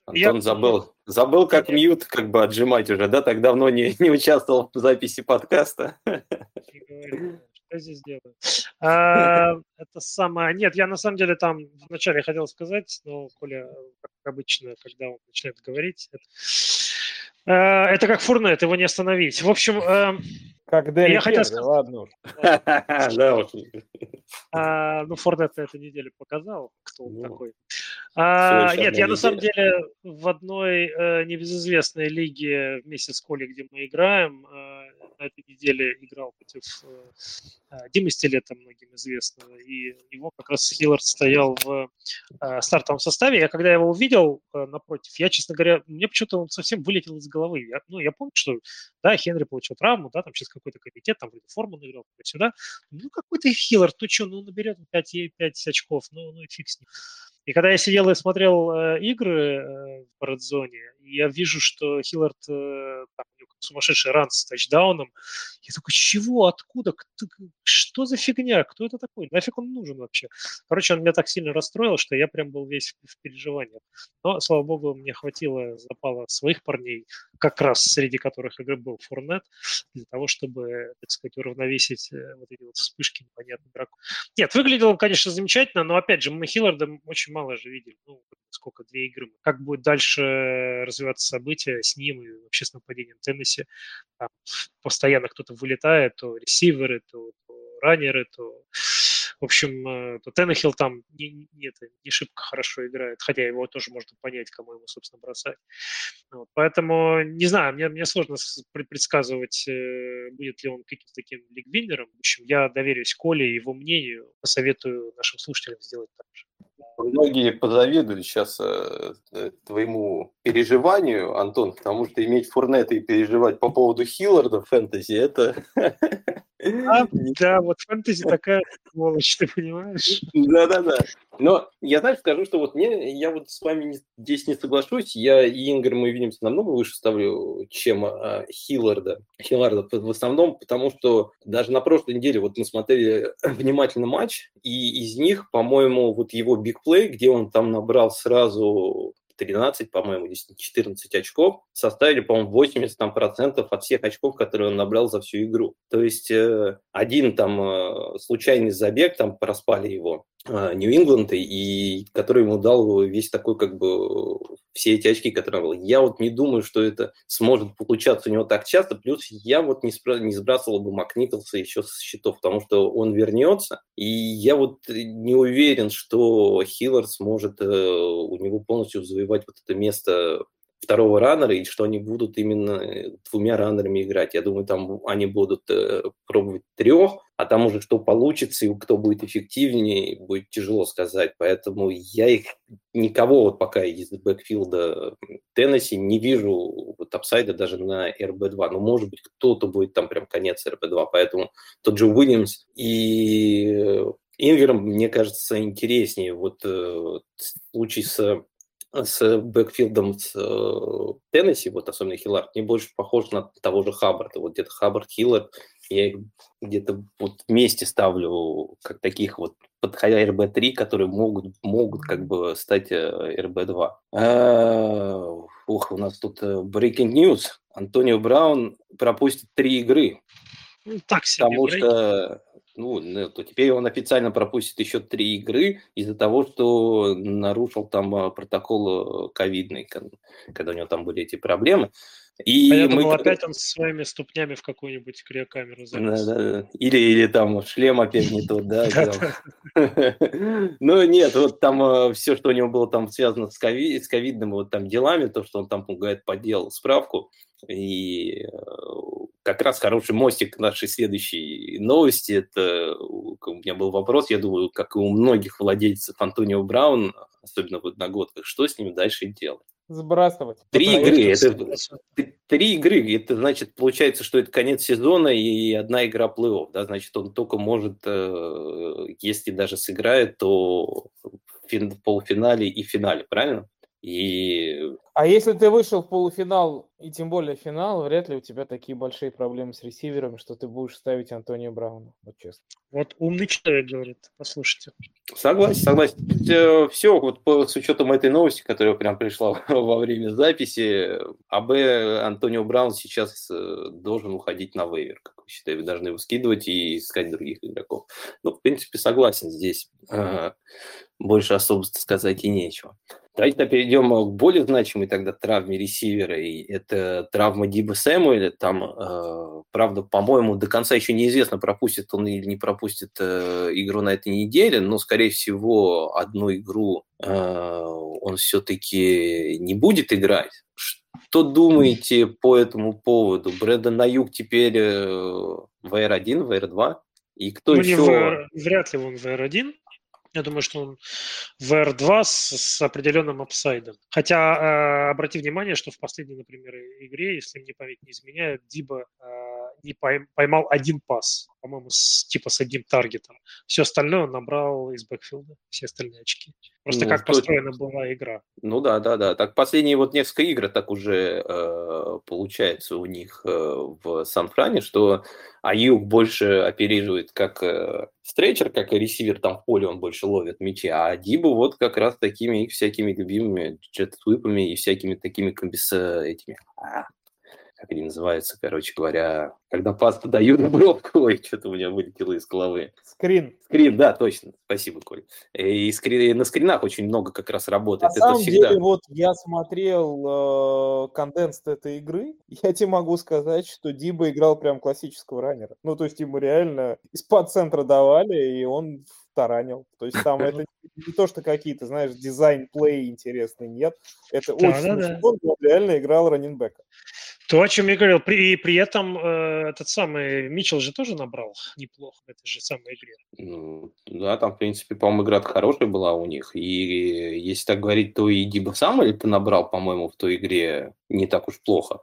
[SPEAKER 2] Антон я... забыл, забыл, как я... mute как бы отжимать уже, да? Так давно не, не участвовал в записи подкаста.
[SPEAKER 3] Что здесь делаю? А, это самое... Нет, я на самом деле там вначале хотел сказать, но Коля, как обычно, когда он начинает говорить, это, это как фурнет, его не остановить. В общем, эм,
[SPEAKER 4] как Дерри я хотел сказать... ладно
[SPEAKER 3] Да. А, ну, Форнет на этой неделе показал, кто он ну, такой. А, нет, я на самом деле в одной э, небезызвестной лиге вместе с Колей, где мы играем, э, на этой неделе играл против э, э Димы Стилета, многим известного, и у него как раз Хиллард стоял в э, стартовом составе. Я когда его увидел э, напротив, я, честно говоря, мне почему-то он совсем вылетел из головы. Я, ну, я помню, что, да, Хенри получил травму, да, там сейчас какой-то комитет, там вроде Форман играл сюда. Ну, какой-то Хиллард, ну что, ну, наберет 5, 5 очков, ну, ну и фиг с ним. И когда я сидел и смотрел э, игры э, в Редзоне, я вижу, что Хиллард, э, там, сумасшедший ран с тачдауном. Я такой, чего, откуда, кто, что за фигня, кто это такой, нафиг он нужен вообще? Короче, он меня так сильно расстроил, что я прям был весь в, переживаниях. Но, слава богу, мне хватило запала своих парней, как раз среди которых игры был Форнет, для того, чтобы, так сказать, уравновесить э, вот эти вот вспышки непонятных игроков. Нет, выглядел он, конечно, замечательно, но, опять же, мы Хилларда очень мало же видели. Ну, сколько, две игры. Как будет дальше развиваться события с ним и вообще с нападением Теннесси. Там постоянно кто-то вылетает, то ресиверы, то, то раннеры, то в общем, э, то Теннехилл там не, не, это, не шибко хорошо играет, хотя его тоже можно понять, кому ему, собственно, бросать. Вот, поэтому, не знаю, мне, мне сложно предсказывать, э, будет ли он каким-то таким лигвиннером. В общем, я доверюсь Коле и его мнению, посоветую нашим слушателям сделать так же.
[SPEAKER 2] Многие позавидуют сейчас э, твоему переживанию, Антон, потому что иметь Фурнета и переживать по поводу Хилларда в фэнтези, это
[SPEAKER 3] А, да, вот фэнтези такая сволочь, ты понимаешь?
[SPEAKER 2] Да-да-да. Но я, знаешь, скажу, что вот мне, я вот с вами не, здесь не соглашусь. Я и Инграма и Вильямса намного выше ставлю, чем а, Хилларда. Хилларда в основном, потому что даже на прошлой неделе вот мы смотрели внимательно матч, и из них, по-моему, вот его бигплей, где он там набрал сразу 13, по-моему, 14 очков, составили, по-моему, 80 там, процентов от всех очков, которые он набрал за всю игру. То есть э, один там э, случайный забег, там проспали его, Нью-Ингланда, и который ему дал весь такой, как бы, все эти очки, которые он был. Я вот не думаю, что это сможет получаться у него так часто, плюс я вот не, спра- не сбрасывал бы Макниклса еще с счетов, потому что он вернется, и я вот не уверен, что Хиллер сможет э, у него полностью завоевать вот это место второго раннера, и что они будут именно двумя раннерами играть. Я думаю, там они будут э, пробовать трех, а там уже что получится и кто будет эффективнее, будет тяжело сказать. Поэтому я их никого вот пока из бэкфилда Теннесси не вижу вот апсайда даже на РБ-2. Но может быть кто-то будет там прям конец РБ-2. Поэтому тот же Уильямс и Ингером, мне кажется, интереснее. Вот э, случай с с бэкфилдом с э, Теннесси, вот особенно Хиллард, не больше похож на того же Хаббарда. Вот где-то Хаббард, Хиллард, я их где-то вот вместе ставлю как таких вот подходя РБ-3, которые могут, могут как бы стать э, РБ-2. А, ух, у нас тут э, breaking news. Антонио Браун пропустит три игры.
[SPEAKER 3] Ну, так себе
[SPEAKER 2] Потому что ну, ну, то теперь он официально пропустит еще три игры из-за того, что нарушил там а, протокол э, ковидный, когда у него там были эти проблемы. И
[SPEAKER 3] А я думал, опять он со своими ступнями в какую-нибудь криокамеру
[SPEAKER 2] Да,
[SPEAKER 3] залез.
[SPEAKER 2] да, да. Или, или там шлем опять не тот, да.
[SPEAKER 3] Да.
[SPEAKER 2] Ну нет, вот там все, что у него было там связано с, ковид, с ковидными вот там делами, то, что он там, говорит, подделал справку, и э, как раз хороший мостик к нашей следующей новости. Это у у меня был вопрос, я думаю, как и у многих владельцев Антонио Браун, особенно в одногодках, что с ним дальше делать?
[SPEAKER 4] Сбрасывать.
[SPEAKER 2] Три игры, это Три игры, это значит, получается, что это конец сезона и одна игра плей-офф, да, значит, он только может, э, если даже сыграет, то в полуфинале и финале, правильно? И
[SPEAKER 4] А если ты вышел в полуфинал и тем более финал, вряд ли у тебя такие большие проблемы с ресиверами, что ты будешь ставить Антонио Брауна. Вот честно.
[SPEAKER 3] Вот умный человек говорит, послушайте.
[SPEAKER 2] согласен, согласен. Все, вот с учетом этой новости, которая прям пришла во время записи, АБ Антонио Браун сейчас э, должен уходить на вейвер, как вы считаете, вы должны его скидывать и искать других игроков. Ну, в принципе, согласен здесь. Э, Больше особо сказать и нечего. Давайте перейдем к более значимой тогда травме ресивера, и это травма Диба Сэмуэля. Там, э, правда, по-моему, до конца еще неизвестно, пропустит он или не пропустит э, игру на этой неделе, но, скорее всего, одну игру э, он все-таки не будет играть. Что думаете по этому поводу? Брэндон Айюк теперь э, WR1, WR2? И кто
[SPEAKER 3] Ну, не
[SPEAKER 2] еще?
[SPEAKER 3] в вряд ли он WR1. Я думаю, что он WR2 с, с определенным upside ом. Хотя, э, обрати внимание, что в последней, например, игре, если мне память не изменяет, Дибо э, пойм- поймал один пас, по-моему, с, типа с одним target ом. Все остальное он набрал из бэкфилда, все остальные очки. Просто
[SPEAKER 2] Ну,
[SPEAKER 3] как
[SPEAKER 2] то-
[SPEAKER 3] построена была игра.
[SPEAKER 2] Ну да, да, да. Так последние вот несколько игр так уже э, получается у них э, в Сан-Фране, что Аюк больше оперирует как э, стрейчер, как и ресивер там в поле, он больше ловит мячи, а Дибу вот как раз такими их всякими любимыми джет-свипами и всякими такими комбис этими, как они называются, короче говоря, когда пас подают в бровку, ой, что-то у меня вылетело из головы.
[SPEAKER 4] Скрин.
[SPEAKER 2] Скрин, да, точно. Спасибо, Коль. И скрин, на скринах очень много как раз работает.
[SPEAKER 4] На
[SPEAKER 2] Это
[SPEAKER 4] самом
[SPEAKER 2] всегда.
[SPEAKER 4] деле, вот я смотрел э, конденс этой игры, я тебе могу сказать, что Диба играл прям классического раннера. Ну, то есть ему реально из-под центра давали, и он таранил. То есть там это не то, что какие-то, знаешь, дизайн-плей интересные, нет. Это
[SPEAKER 3] Да,
[SPEAKER 4] очень
[SPEAKER 3] да, да.
[SPEAKER 4] смешно, он реально играл раннинбека.
[SPEAKER 3] То, о чем я говорил, при, и при этом э, этот самый Митчелл же тоже набрал неплохо в этой же самой игре.
[SPEAKER 2] Ну, да, там, в принципе, по-моему, игра хорошая была у них. И если так говорить, то и Диба Самуэль ты набрал, по-моему, в той игре не так уж плохо.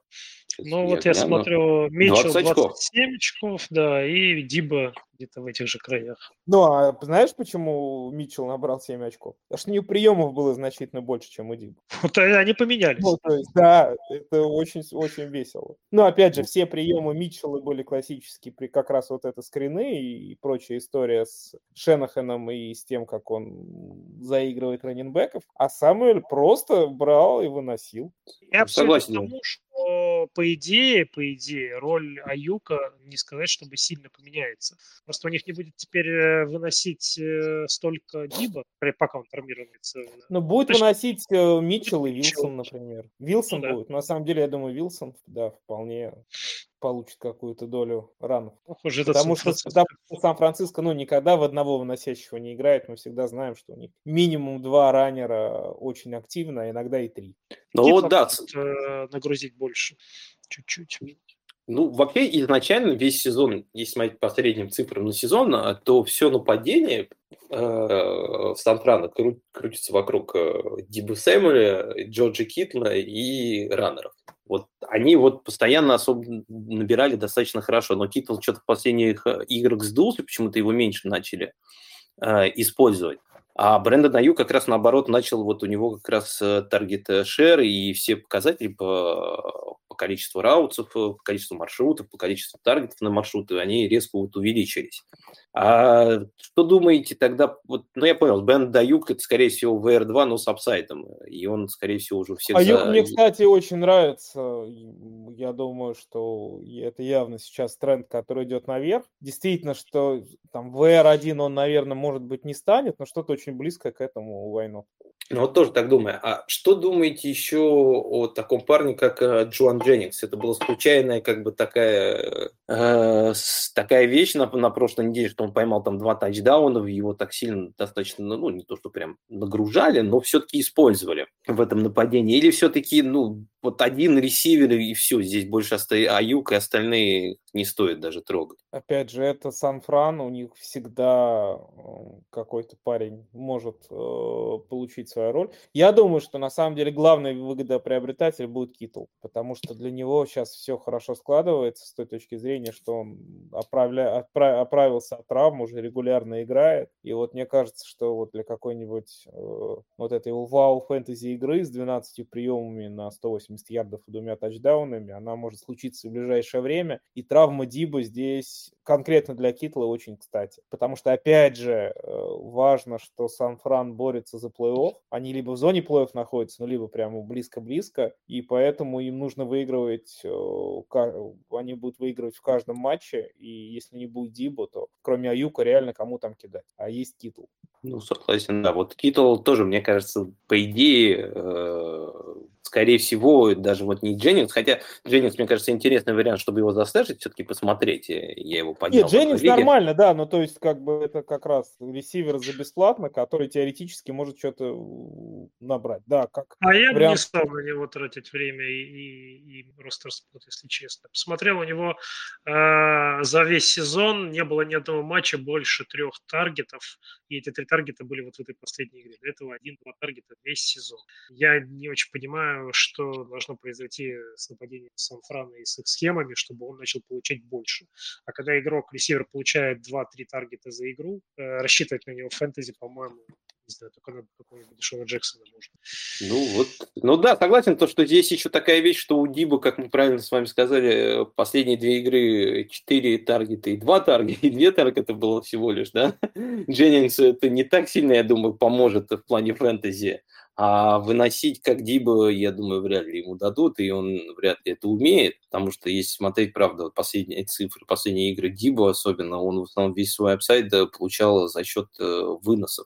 [SPEAKER 3] Ну, вот я
[SPEAKER 2] гляну.
[SPEAKER 3] смотрю, Митчелл
[SPEAKER 2] 20 очков.
[SPEAKER 3] 27 очков, да, и Диба где-то в этих же краях.
[SPEAKER 4] Ну, а знаешь, почему Митчелл набрал 7 очков? Потому что у него приемов было значительно больше, чем у Диба.
[SPEAKER 3] Вот они поменялись.
[SPEAKER 4] Ну, то есть, да, это очень, очень весело. Но, опять же, все приемы Митчелла были классические, при как раз вот это скрины и, прочая история с Шенахеном и с тем, как он заигрывает раненбеков. А Самуэль просто брал и выносил.
[SPEAKER 3] Я абсолютно
[SPEAKER 2] согласен,
[SPEAKER 3] к тому, что что по идее, по идее, роль Аюка не сказать, чтобы сильно поменяется. Просто у них не будет теперь э, выносить э, столько Диба, пока он травмируется.
[SPEAKER 4] Ну, будет Точно. выносить Митчелл и Вилсон, например. Вилсон ну, будет. Да. На самом деле, я думаю, Вилсон, да, вполне получит какую-то долю ранов. Похоже, потому, что, потому что Сан-Франциско ну, никогда в одного выносящего не играет. Мы всегда знаем, что у них минимум два раннера очень активно, а иногда и три.
[SPEAKER 3] Ну вот да. Э, нагрузить больше. Чуть-чуть.
[SPEAKER 2] Ну, вообще, изначально весь сезон, если смотреть по средним цифрам на сезон, а, то все нападение э, в Сан-Франо кру- крутится вокруг э, Диба Сэмюэля, Джорджа Китла и раннеров. Вот они вот постоянно особо набирали достаточно хорошо, но Китл что-то в последних э, играх сдулся, почему-то его меньше начали э, использовать. А Брэндон Айюк как раз наоборот начал, вот у него как раз э, target share и все показатели по по количеству route ов, э, по количеству маршрутов, по количеству target ов на маршруты, они резко вот увеличились. А что думаете тогда? Вот, ну, я понял, Брэндон Айюк, это, скорее всего, WR2, но с upside ом, и он, скорее всего, уже всех...
[SPEAKER 4] А за... мне, кстати, очень нравится. Я думаю, что это явно сейчас тренд, который идет наверх. Действительно, что там VR1 он, наверное, может быть, не станет, но что-то очень близкое к этому войну.
[SPEAKER 2] Ну, вот тоже так думаю. А что думаете еще о таком парне, как э, Джоан Дженнингс? Это была случайная, как бы такая, э, такая вещь на, на прошлой неделе, что он поймал там два тачдауна, его так сильно достаточно, ну, не то, что прям нагружали, но все-таки использовали в этом нападении. Или все-таки, ну, вот один ресивер и все, здесь больше остается Аюк, и остальные не стоит даже трогать.
[SPEAKER 4] Опять же, это Сан-Фран, у них всегда какой-то парень может э, получить свою роль. Я думаю, что на самом деле главный выгодоприобретатель будет Китл, потому что для него сейчас все хорошо складывается с той точки зрения, что он оправля... отправ... оправился от травм, уже регулярно играет. И вот мне кажется, что вот для какой-нибудь э, вот этой вау-фэнтези игры с 12 приемами на 180 180 ярдов и двумя тачдаунами, она может случиться в ближайшее время. И травма Диба здесь конкретно для Китла очень кстати. Потому что, опять же, э, важно, что Сан-Фран борется за плей-офф. Они либо в зоне плей-офф находятся, ну, либо прямо близко-близко. И поэтому им нужно выигрывать, э, они будут выигрывать в каждом матче. И если не будет Диба, то кроме Аюка реально кому там кидать. А есть Китл.
[SPEAKER 2] Ну, согласен, да. Вот Китл тоже, мне кажется, по идее, э, скорее всего, даже вот не Дженнингс, хотя Дженнингс, мне кажется, интересный вариант, чтобы его застежить, все-таки посмотреть. Я его поднял.
[SPEAKER 4] Нет, Дженнингс нормально, да, но то есть как бы это как раз ресивер за бесплатно, который теоретически может что-то набрать. Да, как
[SPEAKER 3] а я бы не стал на него тратить время и, и, и ростер спот, если честно. Посмотрел у него э, за весь сезон не было ни одного матча больше трех таргетов, и эти три таргета были вот в этой последней игре. До этого один-два таргета весь сезон. Я не очень понимаю, что должно произойти с нападением Сан-Франа и с их схемами, чтобы он начал получать больше. А когда игрок, ресивер, получает 2-3 таргета за игру, э, рассчитывать на него в фэнтези, по-моему, не только надо какого-нибудь Шона Джексона можно.
[SPEAKER 2] Ну вот, ну да, согласен, то, что здесь еще такая вещь, что у Дибо, как мы правильно с вами сказали, последние две игры 4 target а и 2 target а, и 2 target а было всего лишь, да? Дженнингс это не так сильно, я думаю, поможет в плане фэнтези. А выносить как Дибо, я думаю, вряд ли ему дадут, и он вряд ли это умеет, потому что если смотреть, правда, последние цифры, последние игры Дибо особенно, он в основном весь свой upside э, получал за счет э, выносов.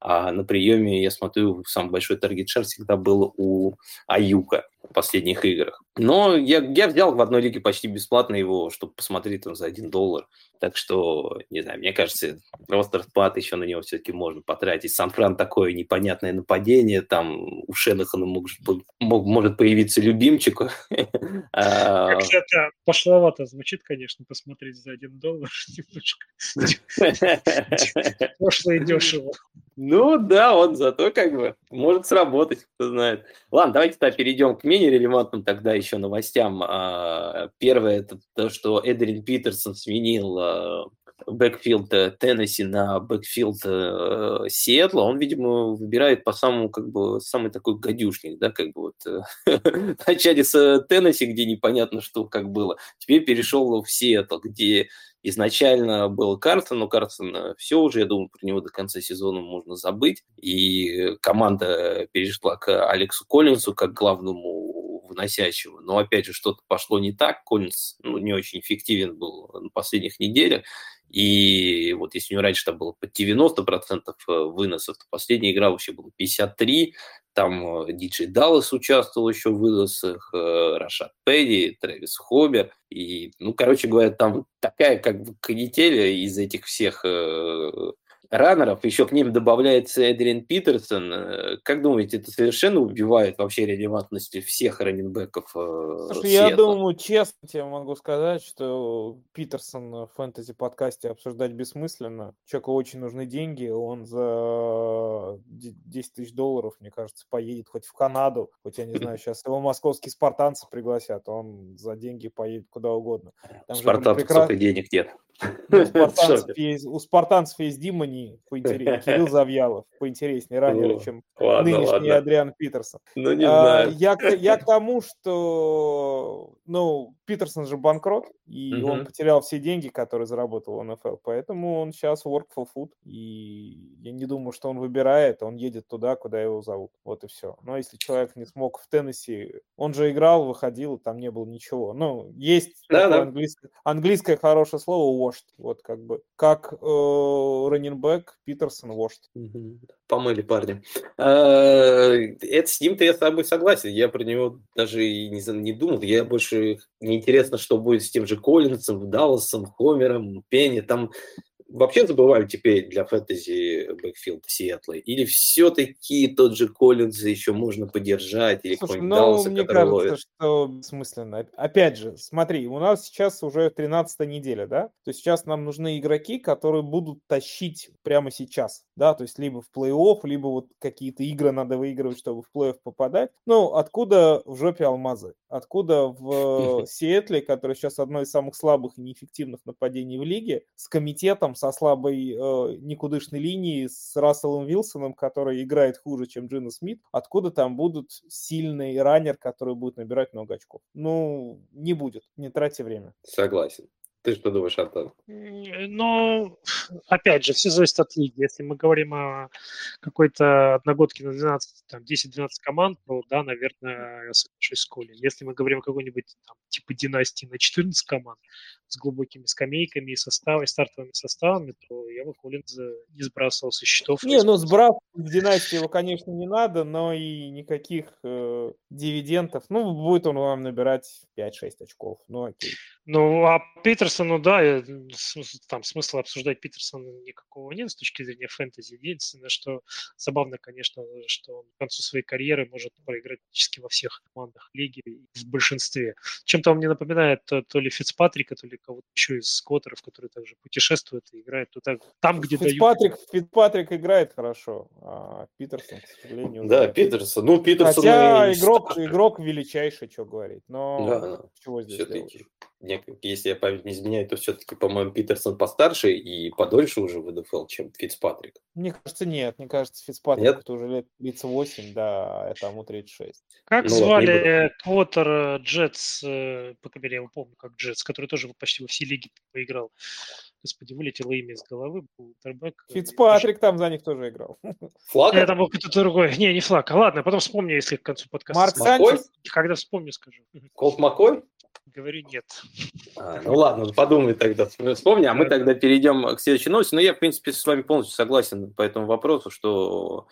[SPEAKER 2] А на приеме, я смотрю, самый большой таргет шар всегда был у Аюка в последних играх. Но я, я взял в одной лиге почти бесплатно его, чтобы посмотреть там за один доллар. Так что, не знаю, мне кажется, ростер спад еще на него все-таки можно потратить. Сан-Фран такое непонятное нападение, там у Шенахана может, мог, может появиться любимчик.
[SPEAKER 3] А, это пошловато звучит, конечно, посмотреть за один доллар немножко. Пошло и дешево.
[SPEAKER 2] Ну да, вот зато как бы может сработать, кто знает. Ладно, давайте тогда перейдем к менее релевантным тогда еще новостям. А, первое это то, что Эдриан Питерсон сменил а, backfield э, Теннесси на backfield э, Сиэтла, он, видимо, выбирает по самому, как бы, самый такой гадюшник, да, как бы вот э, начали с Теннесси, где непонятно, что как было, теперь перешел в Сиэтл, где изначально был Карсон, но Карсон все уже, я думаю, про него до конца сезона можно забыть, и команда перешла к Алексу Коллинсу как главному выносящего. Но, опять же, что-то пошло не так. Коллинз ну, не очень эффективен был на последних неделях. И вот если у него раньше там было под 90% э, выносов, то последняя игра вообще была 53%. Там э, Диджей Даллас участвовал еще в выносах, э, Рашат Пэдди, Трэвис Хобер. И, ну, короче говоря, там такая как бы канителя из этих всех раннеров, еще к ним добавляется Эдриан Питерсон. Э, как думаете, это совершенно убивает вообще релевантность всех раненбеков
[SPEAKER 4] э, Слушай, я думаю, честно тебе могу сказать, что Питерсон в фэнтези-подкасте обсуждать бессмысленно. Человеку очень нужны деньги, он за 10 тысяч долларов, мне кажется, поедет хоть в Канаду, хоть, я не знаю, сейчас его московские спартанцы пригласят, он за деньги поедет куда угодно.
[SPEAKER 2] Там Спартанцев прекрас... денег нет.
[SPEAKER 4] Ну, у, спартанцев есть, у спартанцев есть Димани, поинтереснее, Кирилл Завьялов, поинтереснее ранее, чем ладно, нынешний ладно. Адриан Питерсон.
[SPEAKER 2] Ну, не а, знаю.
[SPEAKER 4] Я, я к тому, что ну, Питерсон же банкрот, и mm-hmm. он потерял все деньги, которые заработал в НФЛ, поэтому он сейчас work for food, и я не думаю, что он выбирает, он едет туда, куда его зовут, вот и все. Но если человек не смог в Теннесси, он же играл, выходил, там не было ничего. Ну, есть да, да. Английское, английское хорошее слово washed, вот как бы, как э, раннинбэк Питерсон washed.
[SPEAKER 2] Mm-hmm. Помыли парни. А, это с ним-то я с тобой согласен, я про него даже и не, не думал, я больше мне интересно, что будет с тем же Коллинсом, Далласом, Хомером, Пенни. Там вообще забывали теперь для фэнтези backfield Сиэтла? Или все-таки тот же Коллинз еще можно поддержать? Или
[SPEAKER 4] Слушай, ну, Далласа, мне кажется, ловит? что бессмысленно. Опять же, смотри, у нас сейчас уже 13 неделя, да? То есть сейчас нам нужны игроки, которые будут тащить прямо сейчас, да? То есть либо в плей-офф, либо вот какие-то игры надо выигрывать, чтобы в плей-офф попадать. Ну, откуда в жопе алмазы? Откуда в Сиэтле, который сейчас одно из самых слабых и неэффективных нападений в лиге, с комитетом, со слабой э, никудышной линией, с Расселом Вилсоном, который играет хуже, чем Джина Смит, откуда там будут сильный раннер, который будет набирать много очков? Ну, не будет, не тратьте время.
[SPEAKER 2] Согласен. Ты что думаешь, Антон?
[SPEAKER 3] Ну, опять же, все зависит от лиги. Если мы говорим о какой-то одногодке на 12, там, 10-12 команд, то да, наверное, я соглашусь с Колей. Если мы говорим о какой-нибудь там, типа династии на 14 команд с глубокими скамейками и составами, стартовыми составами, то я бы Коллинза не сбрасывал со счетов.
[SPEAKER 4] Не, ну сбрасывать в династии его, конечно, не надо, но и никаких э, дивидендов. Ну, будет он вам набирать 5-6 очков. Ну, окей.
[SPEAKER 3] Ну, а Питерсону, да, там смысла обсуждать Питерсона никакого нет с точки зрения фэнтези. Единственное, что забавно, конечно, что он к концу своей карьеры может проиграть практически во всех командах лиги в большинстве. Чем-то он мне напоминает то, то ли Фицпатрика, то ли кого-то еще из скоттеров, которые также путешествуют и играют то так, там, где
[SPEAKER 4] Фицпатрик, дают. Фицпатрик играет хорошо, а Питерсон, к сожалению...
[SPEAKER 2] Да, Питерсон. Ну, Питерсон...
[SPEAKER 4] Хотя игрок, игрок величайший, что говорить, но
[SPEAKER 2] да, чего здесь делать? если я память не изменяю, то все-таки, по-моему, Питерсон постарше и подольше уже в НФЛ, чем Фицпатрик.
[SPEAKER 4] Мне кажется, нет. Мне кажется, Фицпатрик это уже лет 38, да, а тому 36.
[SPEAKER 3] Как ну, звали Квотер Джетс, э, пока я его помню, как Джетс, который тоже почти во все лиги поиграл. Господи, вылетело имя из головы.
[SPEAKER 4] Утербек. Э, Фицпатрик там за них тоже играл.
[SPEAKER 3] Флаг? Это был кто-то другой. Не, не флаг. Ладно, потом вспомню, если к концу подкаста.
[SPEAKER 4] Марк Санчес?
[SPEAKER 3] Когда вспомню, скажу.
[SPEAKER 2] Колт Макой?
[SPEAKER 3] Говорю нет.
[SPEAKER 2] А, ну ладно, подумай тогда, вспомни, а мы тогда перейдем к следующей новости. Но ну, я, в принципе, с вами полностью согласен по этому вопросу, что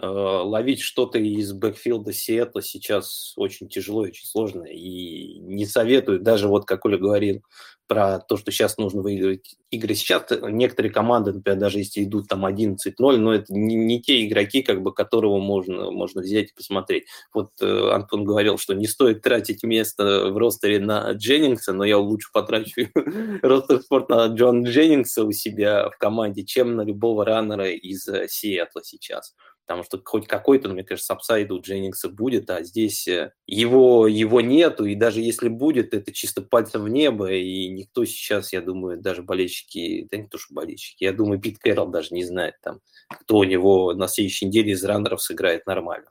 [SPEAKER 2] э, ловить что-то из бэкфилда Сиэтла сейчас очень тяжело, очень сложно. И не советую, даже вот как Оля говорил, про то, что сейчас нужно выигрывать игры. Сейчас некоторые команды, например, даже если идут там 11-0, но это не, не те игроки, как бы, которого можно, можно взять и посмотреть. Вот э, Антон говорил, что не стоит тратить место в ростере на Дженнингса, но я лучше потрачу ростер спорт на Джон Дженнингса у себя в команде, чем на любого раннера из э, Сиэтла сейчас потому что хоть какой-то, ну, мне кажется, upside у Дженнингса будет, а здесь э, его, его нету, и даже если будет, это чисто пальцем в небо, и никто сейчас, я думаю, даже болельщики, да не то, что болельщики, я думаю, Пит Кэрролл даже не знает там, кто у него на следующей неделе из раннеров сыграет нормально.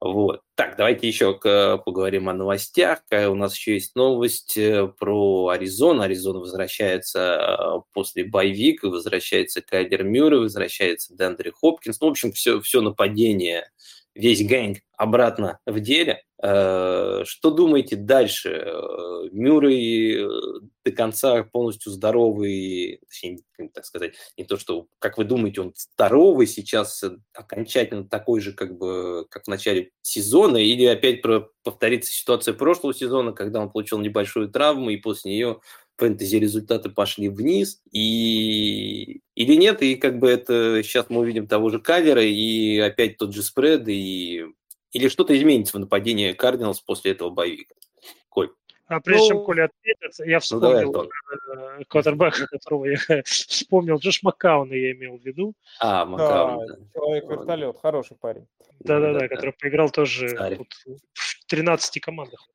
[SPEAKER 2] Вот. Так, давайте еще поговорим о новостях. У нас еще есть новость э, про Аризону. Аризона возвращается э, после bye week а, возвращается Кайлер Мюррей, возвращается Деандре Хопкинс. Ну, в общем, все, все нападение весь гэнг обратно в деле. Э, что думаете дальше? Э, Мюррей до конца полностью здоровый, точнее, так сказать, не то, что, как вы думаете, он здоровый сейчас, окончательно такой же, как бы, как в начале сезона, или опять повторится ситуация прошлого сезона, когда он получил небольшую травму, и после нее фэнтези результаты пошли вниз, и или нет, и как бы это сейчас мы увидим того же кавера, и опять тот же спред, и или что-то изменится в нападении Кардиналс после этого боевика? Коль.
[SPEAKER 3] А прежде чем ну, Коля ответит, я ну, вспомнил ну, да, квотербека, которого я вспомнил, Джош Маккауна я имел в виду.
[SPEAKER 2] А, Маккаун,
[SPEAKER 4] да. Человек-вертолет, хороший парень.
[SPEAKER 3] Да-да-да, который поиграл тоже в 13 командах.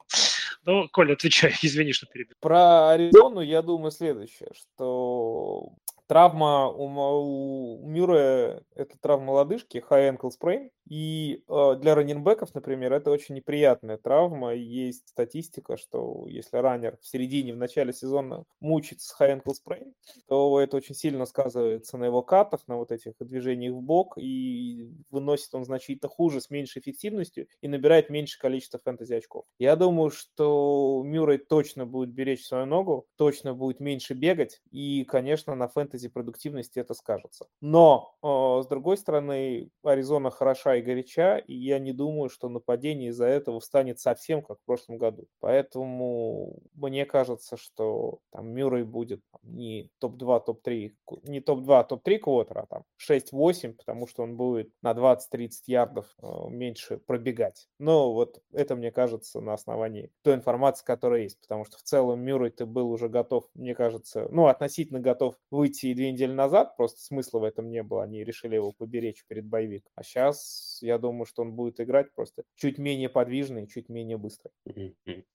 [SPEAKER 3] Ну, Коля, отвечай, извини, что перебил.
[SPEAKER 4] Про Аризону я думаю следующее, что травма у, у Мюррея – это травма лодыжки, high ankle sprain, и э, для раненбеков, например, это очень неприятная травма. Есть статистика, что если раннер в середине, в начале сезона мучится с high ankle sprain, то это очень сильно сказывается на его катах, на вот этих движениях в бок, и выносит он значительно хуже, с меньшей эффективностью, и набирает меньше количество фэнтези очков. Я думаю, что Мюррей точно будет беречь свою ногу, точно будет меньше бегать, и, конечно, на фэнтези продуктивности это скажется. Но, э, с другой стороны, Аризона хороша и горяча, и я не думаю, что нападение из-за этого станет совсем как в прошлом году. Поэтому мне кажется, что там Мюррей будет не топ-2, топ-3, не топ-2, топ-3 квотера, а там 6-8, потому что он будет на 20-30 ярдов э, меньше пробегать. Но вот это, мне кажется, на основании той информации, которая есть, потому что в целом Мюррей ты был уже готов, мне кажется, ну, относительно готов выйти и две недели назад, просто смысла в этом не было, они решили его поберечь перед боевик. А сейчас я думаю, что он будет играть просто чуть менее подвижный, чуть менее быстрый.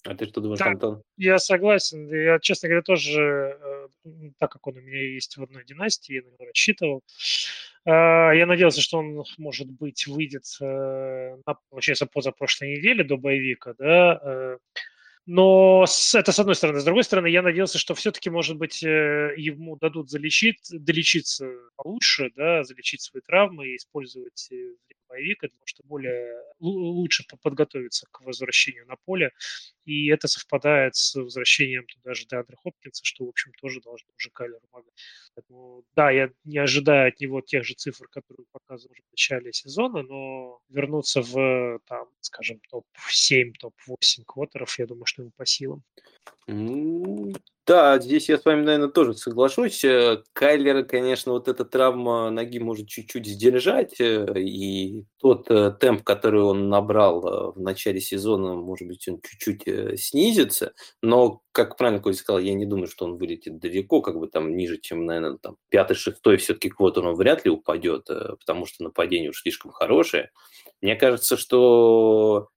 [SPEAKER 2] А ты что думаешь, да, Антон?
[SPEAKER 3] Я согласен. Я, честно говоря, тоже, э, так как он у меня есть в одной династии, я на него рассчитывал, э, я надеялся, что он, может быть, выйдет, э, на, получается, позапрошлой неделе до боевика, да, но с, это с одной стороны. С другой стороны, я надеялся, что все-таки, может быть, э, ему дадут залечить, долечиться получше, да, залечить свои травмы и использовать боевика, для того, чтобы более лучше подготовиться к возвращению на поле. И это совпадает с возвращением туда же Деандра Хопкинса, что, в общем, тоже должно уже помогать. Поэтому, да, я не ожидаю от него тех же цифр, которые показывал уже в начале сезона, но вернуться в, там, скажем, топ-7, топ-8 квотеров, я думаю, что ему по силам.
[SPEAKER 2] Да, здесь я с вами, наверное, тоже соглашусь. Э, Кайлера, конечно, вот эта травма ноги может чуть-чуть сдержать, э, и тот э, темп, который он набрал в начале сезона, может быть, он чуть-чуть снизится, но, как правильно Коля сказал, я не думаю, что он вылетит далеко, как бы там ниже, чем, наверное, там пятый-шестой все-таки квотер он вряд ли упадет, потому что нападение уж слишком хорошее. Мне кажется, что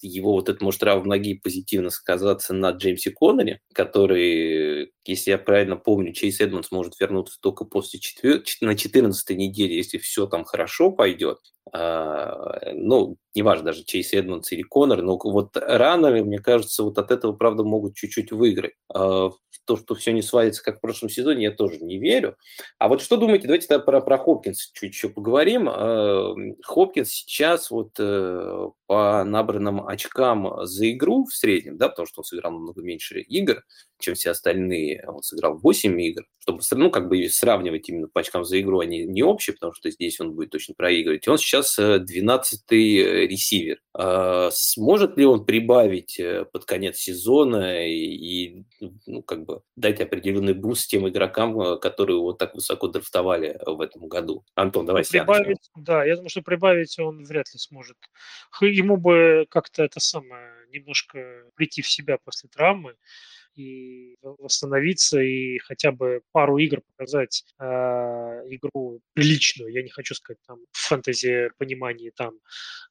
[SPEAKER 2] его вот это может травма ноги позитивно сказаться на Джеймсе Коннеле, который, если я правильно помню, Чейз Эдмонс может вернуться только после четвер... на 14 неделе, если все там хорошо пойдет. Э, ну, неважно даже Чейз Эдмонс или Коннор, но вот рано, мне кажется, вот от этого, правда, могут чуть-чуть выиграть. Э, то, что все не свалится, как в прошлом сезоне, я тоже не верю. А вот что думаете, давайте тогда про, про Хопкинс чуть еще поговорим. Э, Хопкинс сейчас вот э, по набранным очкам за игру в среднем, да, потому что он сыграл намного меньше игр, чем все остальные. Он сыграл 8 игр, чтобы ну, как бы сравнивать именно по очкам за игру, они не общие, потому что здесь он будет точно проигрывать. И он сейчас 12-й э, ресивер. А сможет ли он прибавить э, под конец сезона и, ну, как бы дать определенный буст тем игрокам, э, которые вот так высоко драфтовали в этом году? Антон, давай
[SPEAKER 3] прибавить, Да, я думаю, что прибавить он вряд ли сможет. Ему бы как-то это самое немножко прийти в себя после травмы и восстановиться, и хотя бы пару игр показать э, игру приличную. Я не хочу сказать там в фэнтези понимании там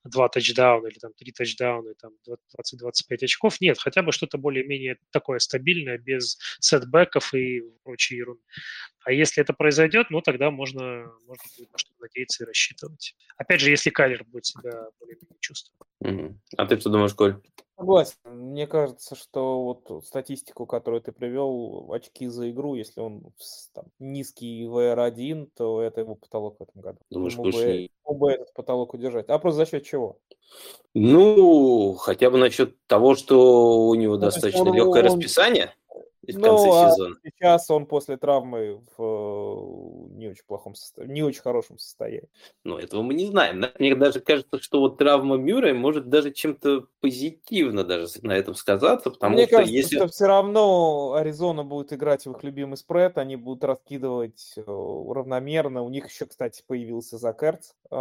[SPEAKER 3] два тачдауна или там три тачдауна, там 20-25 очков. Нет, хотя бы что-то более-менее такое стабильное, без сетбэков и прочей ерунды. А если это произойдет, ну тогда можно, можно будет на что надеяться и рассчитывать. Опять же, если Кайлер будет себя более-менее чувствовать.
[SPEAKER 2] А ты что думаешь, Коль?
[SPEAKER 4] Согласен. Мне кажется, что вот статистику, которую ты привел, очки за игру, если он там, низкий VR1, то это его потолок в этом году.
[SPEAKER 2] Думаешь,
[SPEAKER 4] Ему
[SPEAKER 2] больше
[SPEAKER 4] бы, ему бы этот потолок удержать. А просто за счет чего?
[SPEAKER 2] Ну, хотя бы насчет того, что у него
[SPEAKER 4] Ну,
[SPEAKER 2] достаточно
[SPEAKER 4] он-
[SPEAKER 2] легкое
[SPEAKER 4] он-
[SPEAKER 2] расписание в
[SPEAKER 4] Ну,
[SPEAKER 2] конце
[SPEAKER 4] а
[SPEAKER 2] сезона.
[SPEAKER 4] сейчас он после травмы в очень плохом состоянии, не очень хорошем состоянии.
[SPEAKER 2] Ну, этого мы не знаем. Мне даже кажется, что вот травма Мюррея может даже чем-то позитивно даже на этом сказаться, потому
[SPEAKER 4] Мне
[SPEAKER 2] что
[SPEAKER 4] кажется,
[SPEAKER 2] если...
[SPEAKER 4] что все равно Аризона будет играть в их любимый спред, они будут раскидывать э, равномерно. У них еще, кстати, появился Закерц, э,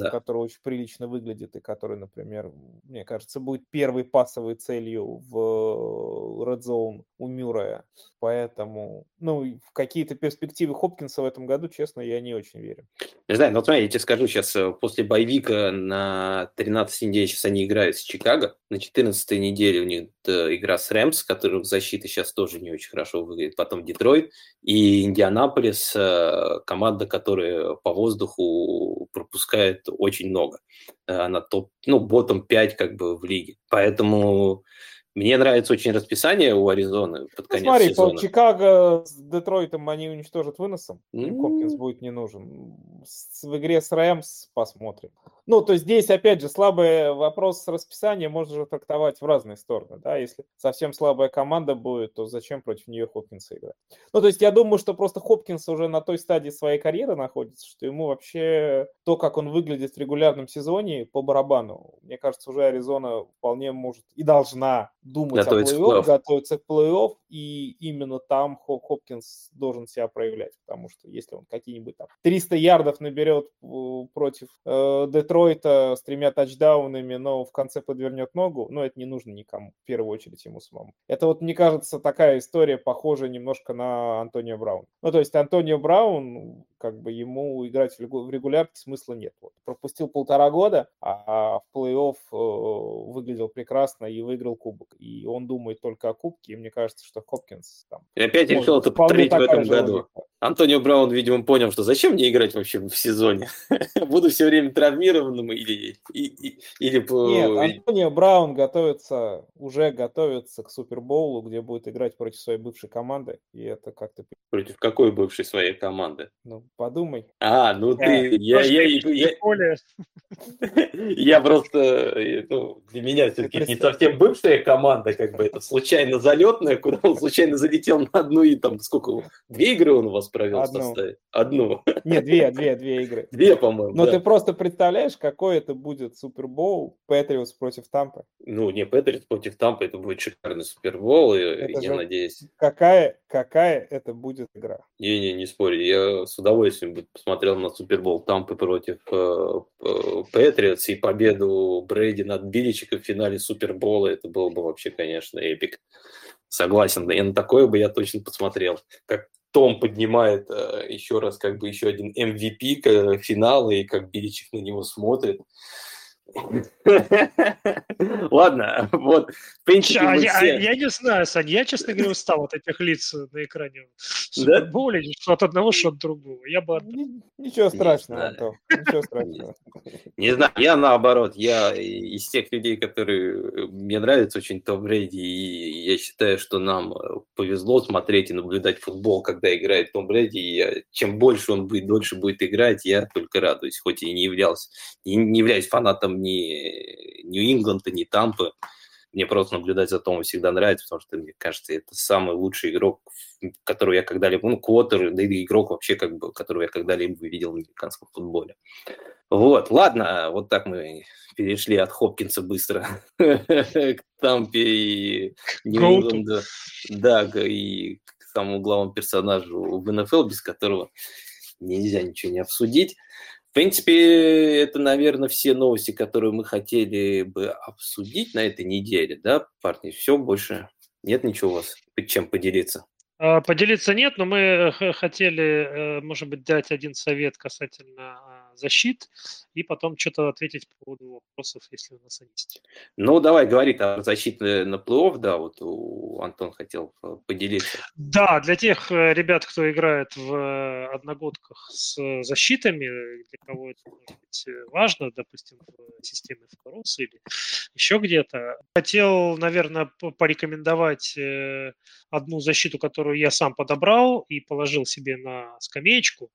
[SPEAKER 2] Да.
[SPEAKER 4] который очень прилично выглядит и который, например, мне кажется, будет первой пасовой целью в Red Zone у Мюррея. Поэтому, ну, в какие-то перспективы Хопкинса в этом году, честно, я не очень верю.
[SPEAKER 2] Не знаю, ну, вот смотри, я тебе скажу сейчас, после боевика на 13 неделе сейчас они играют с Чикаго, на 14 неделе у них э, игра с Рэмс, который в защите сейчас тоже не очень хорошо выглядит, потом Детройт и Индианаполис, э, команда, которая по воздуху пропускает очень много. Э, Она топ, ну, ботом 5 как бы в лиге. Поэтому мне нравится очень расписание у Аризоны под
[SPEAKER 4] Ну,
[SPEAKER 2] конец
[SPEAKER 4] смотри,
[SPEAKER 2] сезона.
[SPEAKER 4] по Чикаго с Детройтом они уничтожат выносом.
[SPEAKER 2] Ну.
[SPEAKER 4] Хопкинс будет не нужен. С- в игре с Рэмс посмотрим. Ну, то есть здесь, опять же, слабый вопрос с расписанием можно же трактовать в разные стороны. Да? Если совсем слабая команда будет, то зачем против нее Хопкинса играть? Ну, то есть я думаю, что просто Хопкинс уже на той стадии своей карьеры находится, что ему вообще то, как он выглядит в регулярном сезоне, по барабану. Мне кажется, уже Аризона вполне может и должна думать
[SPEAKER 2] Готовиться
[SPEAKER 4] о плей-офф, готовиться к плей-офф, и именно там Хоп- Хопкинс должен себя проявлять, потому что если он какие-нибудь там 300 ярдов наберет э, против э, Детройта с тремя тачдаунами, но в конце подвернет ногу, ну, это не нужно никому, в первую очередь ему самому. Это вот, мне кажется, такая история, похожая немножко на Антонио Браун. Ну, то есть Антонио Браун, как бы ему играть в регу- в регулярке смысла нет. Вот. Пропустил полтора года, а в плей-офф э, выглядел прекрасно и выиграл кубок. И он думает только о кубке, и мне кажется, что Хопкинс там...
[SPEAKER 2] И опять решил это повторить в этом году.
[SPEAKER 4] логика.
[SPEAKER 2] Антонио Браун, видимо, понял, что зачем мне играть вообще в сезоне? Буду все время травмированным или, или по-
[SPEAKER 4] Нет, Антонио Браун готовится, уже готовится к Супербоулу, где будет играть против своей бывшей команды. И это как-то,
[SPEAKER 2] против какой бывшей своей команды?
[SPEAKER 4] ну, подумай.
[SPEAKER 2] А, ну ты, я,
[SPEAKER 3] Тоже
[SPEAKER 2] я,
[SPEAKER 3] какие-то
[SPEAKER 2] я,
[SPEAKER 3] поле.
[SPEAKER 2] я просто, э, ну, для меня все-таки не совсем бывшая команда, как бы это случайно залетная, куда он случайно залетел на одну и там сколько, две игры он у вас провел в
[SPEAKER 4] Одну.
[SPEAKER 2] составе? Одну.
[SPEAKER 4] Нет, две, две, две игры.
[SPEAKER 2] Две, по-моему,
[SPEAKER 4] Но
[SPEAKER 2] да.
[SPEAKER 4] ты просто представляешь, какой это будет Супербоул Патриотс против Тампы.
[SPEAKER 2] Ну, не Патриотс против Тампа, это будет шикарный
[SPEAKER 4] Это
[SPEAKER 2] я
[SPEAKER 4] же-
[SPEAKER 2] надеюсь.
[SPEAKER 4] Какая, какая это будет игра?
[SPEAKER 2] Не-не, не спорю. Я с удовольствием бы посмотрел на Супербол Тампы против э, Патриотс и победу Брейди над Биличиком в финале Супербола. Это было бы вообще, конечно, эпик. Согласен. И на такое бы я точно посмотрел. Как Том поднимает э, еще раз, как бы еще один MVP к- финала, и как Биличик на него смотрит. Ладно, вот, в принципе,
[SPEAKER 3] А я,
[SPEAKER 2] все-
[SPEAKER 3] я не знаю, Сань, я, честно говоря, устал от этих лиц на экране
[SPEAKER 2] Да?
[SPEAKER 3] Супербоуле, что от одного, что от другого. Я бы.
[SPEAKER 4] Ни- Ничего страшного. Антон, ничего страшного.
[SPEAKER 2] Не знаю, я наоборот, я из тех людей, которые э, мне нравится очень Том Брэди, и я считаю, что нам э, повезло смотреть и наблюдать футбол, когда играет Том Брэди, и я- чем больше он будет, дольше будет играть, я только радуюсь, хоть и не являлся, не, не являюсь фанатом ни Нью-Ингланда, ни Тампы, мне просто наблюдать за Томом всегда нравится, потому что, мне кажется, это самый лучший игрок, которого я когда-либо, ну, Квотер, да и игрок вообще, как бы, которого я когда-либо видел в американском футболе. Вот, ладно, вот так мы перешли от Хопкинса быстро к Тампе и Нью-Ингланду, да, и к самому главному персонажу в НФЛ, без которого нельзя ничего не обсудить. Принципе, это, наверное, все новости, которые мы хотели бы обсудить на этой неделе, да, парни? Все, больше нет ничего у вас, чем поделиться?
[SPEAKER 3] А, Поделиться нет, но мы э, хотели, э, может быть, дать один совет касательно а, защит и потом что-то ответить по поводу вопросов, если у нас они есть.
[SPEAKER 2] Ну, давай, говори, там защита на плей-офф, да, вот у Антон хотел э, поделиться.
[SPEAKER 3] Да, для тех э, ребят, кто играет в э, одногодках с защитами, для кого это может быть важно, допустим, в системе Форос или еще где-то. Хотел, наверное, порекомендовать одну защиту, которую я сам подобрал и положил себе на скамеечку.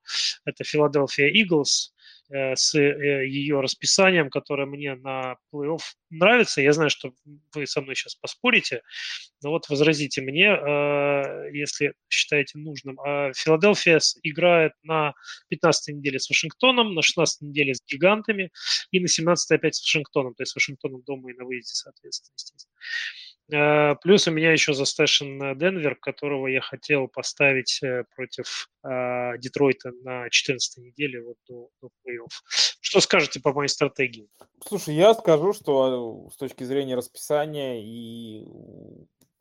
[SPEAKER 3] Это Philadelphia Eagles. Э, с э, ее расписанием, которое мне на плей-офф нравится. Я знаю, что вы со мной сейчас поспорите, но вот возразите мне, э, если считаете нужным. Филадельфия играет на 15 неделе с Вашингтоном, на 16 неделе с Гигантами и на 17 опять с Вашингтоном, то есть с Вашингтоном дома и на выезде, соответственно, естественно. Э, плюс у меня еще застешен Денвер, которого я хотел поставить э, против э, Детройта на 14 неделе вот до, до плей-офф. Что скажете по моей стратегии?
[SPEAKER 4] Слушай, я скажу, что с точки зрения расписания и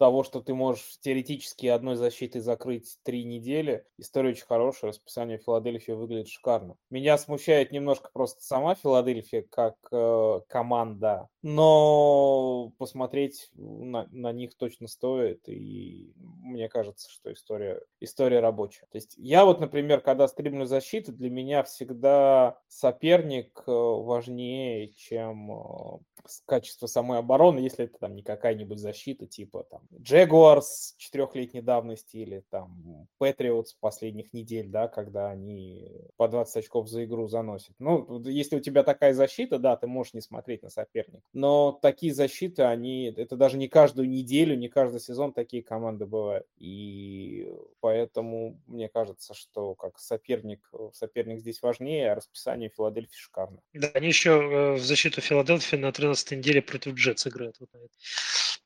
[SPEAKER 4] того, что ты можешь теоретически одной защитой закрыть три недели. История очень хорошая, расписание Филадельфии выглядит шикарно. Меня смущает немножко просто сама Филадельфия как э, команда, но посмотреть на, на них точно стоит, и мне кажется, что история, история рабочая. То есть я вот, например, когда стримлю защиту, для меня всегда соперник э, важнее, чем э, качество самой обороны, если это там не какая-нибудь защита типа там Jaguars четырехлетней давности или там Patriots последних недель, да, когда они по 20 очков за игру заносят. Ну, если у тебя такая защита, да, ты можешь не смотреть на соперника. Но такие защиты, они, это даже не каждую неделю, не каждый сезон такие команды бывают. И поэтому мне кажется, что как соперник, соперник здесь важнее, а расписание Филадельфии шикарно.
[SPEAKER 3] Да, они еще э, в защиту Филадельфии на 13 неделе против Джетс играют. Вот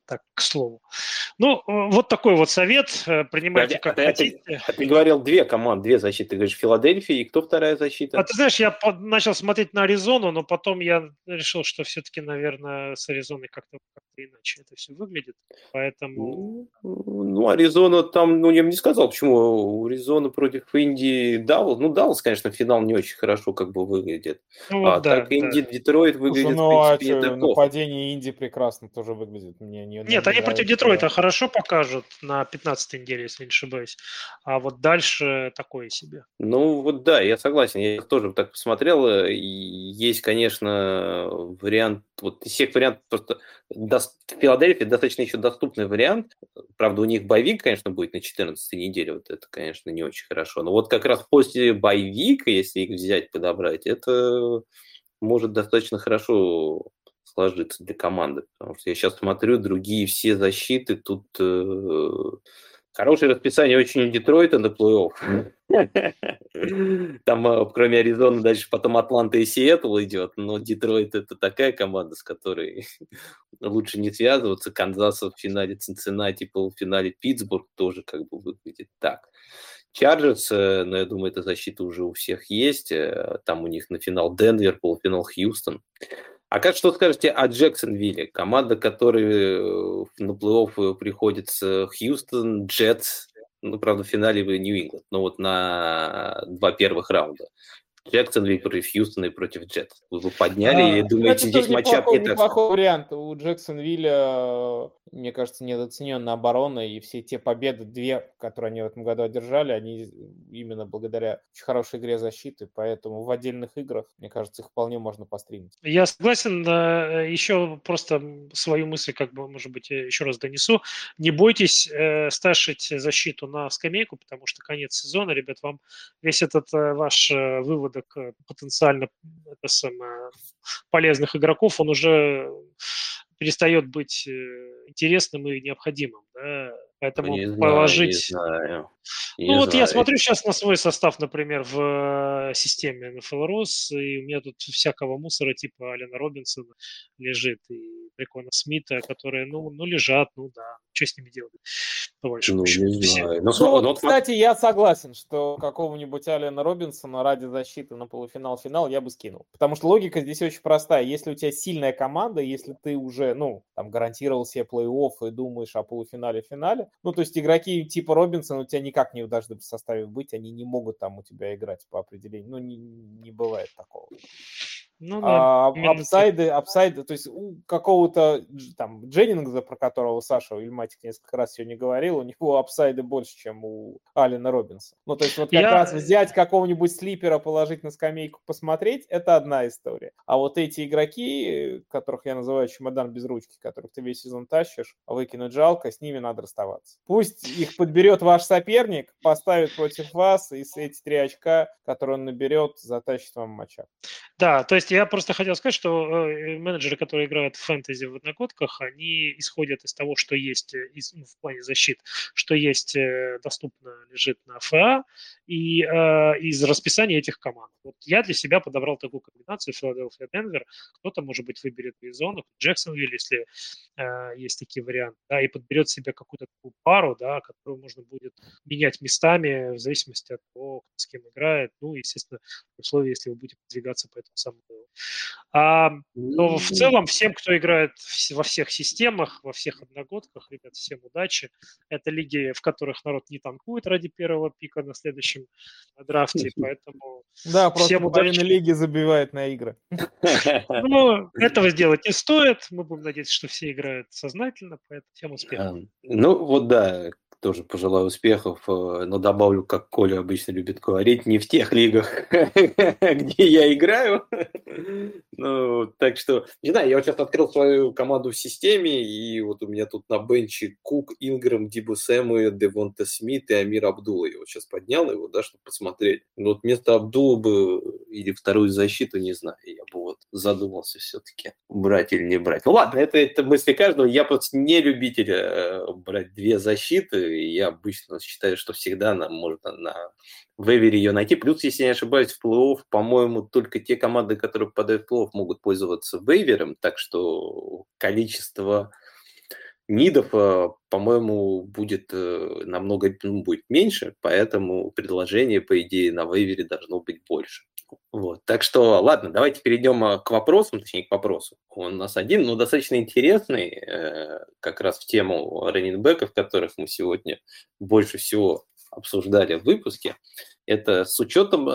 [SPEAKER 3] так, к слову. Ну, э, вот такой вот совет. Э, принимайте как а хотите.
[SPEAKER 2] Ты, а ты говорил две команды, две защиты. Ты говоришь, Филадельфия и кто вторая защита?
[SPEAKER 3] А ты знаешь, я под, начал смотреть на Аризону, но потом я решил, что все-таки, наверное, с Аризоной как-то как иначе это все выглядит. Поэтому...
[SPEAKER 2] Ну, ну, Аризона там, ну, я бы не сказал, почему у Аризоны против Индии Даллас. Ну, Даллас, конечно, финал не очень хорошо как бы выглядит. Ну, а да, так Инди, да. Детройт выглядит, Слушай,
[SPEAKER 4] ну, в принципе, а что, нападение Инди прекрасно тоже выглядит. Мне
[SPEAKER 3] не, Нет, они против Детройта хорошо покажут на 15 неделе, если не ошибаюсь. А вот дальше такое себе.
[SPEAKER 2] Ну, вот да, я согласен. Я тоже так посмотрел. И есть, конечно, вариант, вот из всех вариантов просто до, Филадельфия достаточно еще доступный вариант. Правда, у них боевик, конечно, будет на 14 неделе. Вот это, конечно, не очень хорошо. Но вот как раз после боевика, если их взять, подобрать, это может достаточно хорошо сложиться для команды. Потому что я сейчас смотрю, другие все защиты тут... Э, хорошее расписание очень у Детройта на плей-офф. Там, э, кроме Аризоны, дальше потом Атланта и Сиэтл идет, но Детройт это такая команда, с которой лучше не связываться. Канзас в финале Цинциннати, полуфинале Питтсбург тоже как бы выглядит так. Чарджерс, э, но я думаю, эта защита уже у всех есть. Там у них на финал Денвер, полуфинал Хьюстон. А как что скажете о Джексонвилле? Команда, которая э, на плей-офф приходится Хьюстон, Джетс, ну, правда, в финале Нью-Ингланд, но вот на два первых раунда. Джексонвилл против Хьюстона и против Джетс. Вы подняли а, или думаете, здесь матчап
[SPEAKER 4] не так? Неплохой вариант. У Джексонвилля мне кажется, недооцененная оборона, и все те победы, две, которые они в этом году одержали, они именно благодаря очень хорошей игре защиты, поэтому в отдельных играх, мне кажется, их вполне можно постримить.
[SPEAKER 3] Я согласен, еще просто свою мысль, как бы, может быть, еще раз донесу. Не бойтесь э, сташить защиту на скамейку, потому что конец сезона, ребят, вам весь этот э, ваш э, выводок потенциально это самое, полезных игроков, он уже перестает быть интересным и необходимым. Да? Поэтому не положить... Знаю, не знаю. Не ну вот знаю. я смотрю сейчас на свой состав, например, в э, системе NFL Rus, и у меня тут всякого мусора типа Алина Робинсона лежит, и прикольно Смита, которые, ну, ну, лежат, ну да, что с ними делать?
[SPEAKER 4] По большому ну, счету. Не знаю. Ну, ну, вот, кстати, я согласен, что какого-нибудь Алина Робинсона ради защиты на полуфинал-финал я бы скинул. Потому что логика здесь очень простая. Если у тебя сильная команда, если ты уже, ну, там, гарантировал себе плей-офф и думаешь о полуфинале-финале, ну, то есть игроки типа Робинсона у тебя никак не должны в составе быть, они не могут там у тебя играть по определению. Ну, не, не бывает такого. Ну, да, а апсайды, апсайды, то есть у какого-то там Дженнингса, про которого Саша Ильматик несколько раз сегодня говорил, у него апсайды больше, чем у Алина Робинса. Ну, то есть вот как Я... раз взять какого-нибудь слипера, положить на скамейку, посмотреть, это одна история. А вот эти игроки, которых я называю чемодан без ручки, которых ты весь сезон тащишь, выкинуть жалко, с ними надо расставаться. Пусть их подберет ваш соперник, поставит против вас, и эти три очка, которые он наберет, затащит вам матча.
[SPEAKER 3] Да, то есть я просто хотел сказать, что э, менеджеры, которые играют в фэнтези в одногодках, они исходят из того, что есть э, из, ну, в плане защит, что есть э, доступно лежит на ФА, и э, из расписания этих команд. Вот я для себя подобрал такую комбинацию Филадельфия Денвер. Кто-то, может быть, выберет Аризону, Джексонвилл, если э, есть такие варианты, да, и подберет себе какую-то такую пару, да, которую можно будет менять местами в зависимости от того, с кем играет. Ну, естественно, в условии, если вы будете продвигаться по этому самому. А, но в целом всем, кто играет во всех системах, во всех одногодках, ребят, всем удачи. Это лиги, в которых народ не танкует ради первого пика на следующем драфте, поэтому
[SPEAKER 4] да, просто всем половина лиги забивает на игры.
[SPEAKER 3] Ну, этого сделать не стоит. Мы будем надеяться, что все играют сознательно, поэтому всем успехов.
[SPEAKER 2] Ну, вот да, тоже пожелаю успехов, э, но добавлю, как Коля обычно любит говорить, не в тех лигах, где я играю. ну, так что, не знаю, я вот сейчас открыл свою команду в системе, и вот у меня тут на бенче Кук, Ингрэм, Дибу Сэму, Девонте Смит и Амир Абдула. Я вот сейчас поднял его, да, чтобы посмотреть. Но вот вместо Абдула бы или вторую защиту, не знаю, я бы вот задумался все-таки, брать или не брать. Ну ладно, это, это мысли каждого. Я просто не любитель э, брать две защиты, я обычно считаю, что всегда нам можно на вейвере ее найти. Плюс, если я не ошибаюсь, в плей-офф, по-моему, только те команды, которые попадают в плей-офф, могут пользоваться вейвером, так что количество нидов, э, по-моему, будет э, намного ну, будет меньше, поэтому предложение, по идее, на вейвере должно быть больше. Вот. Так что, ладно, давайте перейдем э, к вопросам, точнее, к вопросу. Он у нас один, но достаточно интересный, э, как раз в тему раненбеков, которых мы сегодня больше всего обсуждали в выпуске. Это с учетом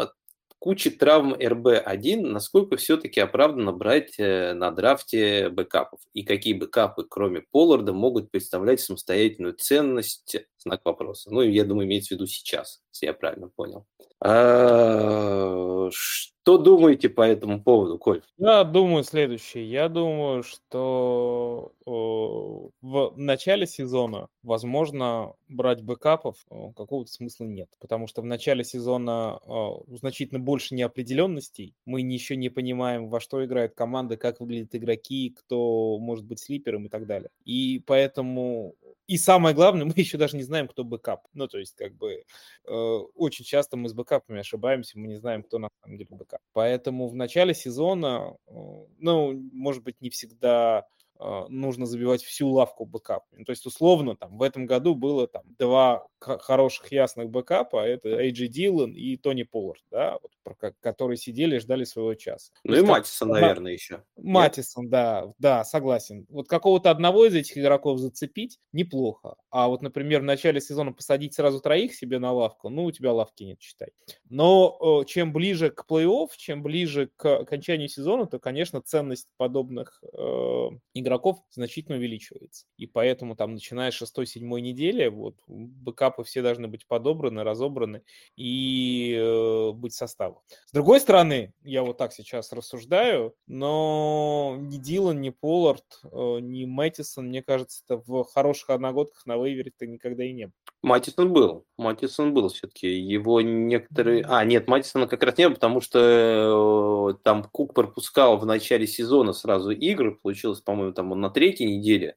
[SPEAKER 2] кучи травм РБ-1, насколько все-таки оправданно брать э, на драфте бэкапов? И какие бэкапы, кроме Полларда, могут представлять самостоятельную ценность? Знак вопроса. Ну, я думаю, имеется в виду сейчас, если я правильно понял. А, что думаете по этому поводу, Коль?
[SPEAKER 4] Я думаю следующее. Я думаю, что в начале сезона, возможно, брать бэкапов какого-то смысла нет. Потому что в начале сезона значительно больше неопределенностей. Мы еще не понимаем, во что играет команда, как выглядят игроки, кто может быть слипером и так далее. И поэтому и самое главное, мы еще даже не знаем, кто бэкап. Ну, то есть, как бы, э, очень часто мы с бэкапами ошибаемся, мы не знаем, кто на самом деле бэкап. Поэтому в начале сезона, э, ну, может быть, не всегда нужно забивать всю лавку бэкапами. То есть, условно, там, в этом году было там два хороших ясных бэкапа, это Эй Джей Диллон и Тони Поллард, да, вот, про, которые сидели и ждали своего часа.
[SPEAKER 2] Ну и Мэттисон, наверное, еще.
[SPEAKER 4] Матисон, да, да, согласен. Вот какого-то одного из этих игроков зацепить неплохо. А вот, например, в начале сезона посадить сразу троих себе на лавку, ну, у тебя лавки нет, считай. Но чем ближе к плей-офф, чем ближе к окончанию сезона, то, конечно, ценность подобных э, игроков значительно увеличивается. И поэтому там, начиная с шестой-седьмой недели, вот бэкапы все должны быть подобраны, разобраны и э, быть составом. С другой стороны, я вот так сейчас рассуждаю, но ни Дилан, ни Поллард, э, ни Мэттисон, мне кажется, это в хороших одногодках на вейвере-то никогда и не был.
[SPEAKER 2] Матисон был. Матисон был все-таки. Его некоторые... А, нет, Матисона как раз не было, потому что э, там Кук пропускал в начале сезона сразу игры. Получилось, по-моему, там он на третьей неделе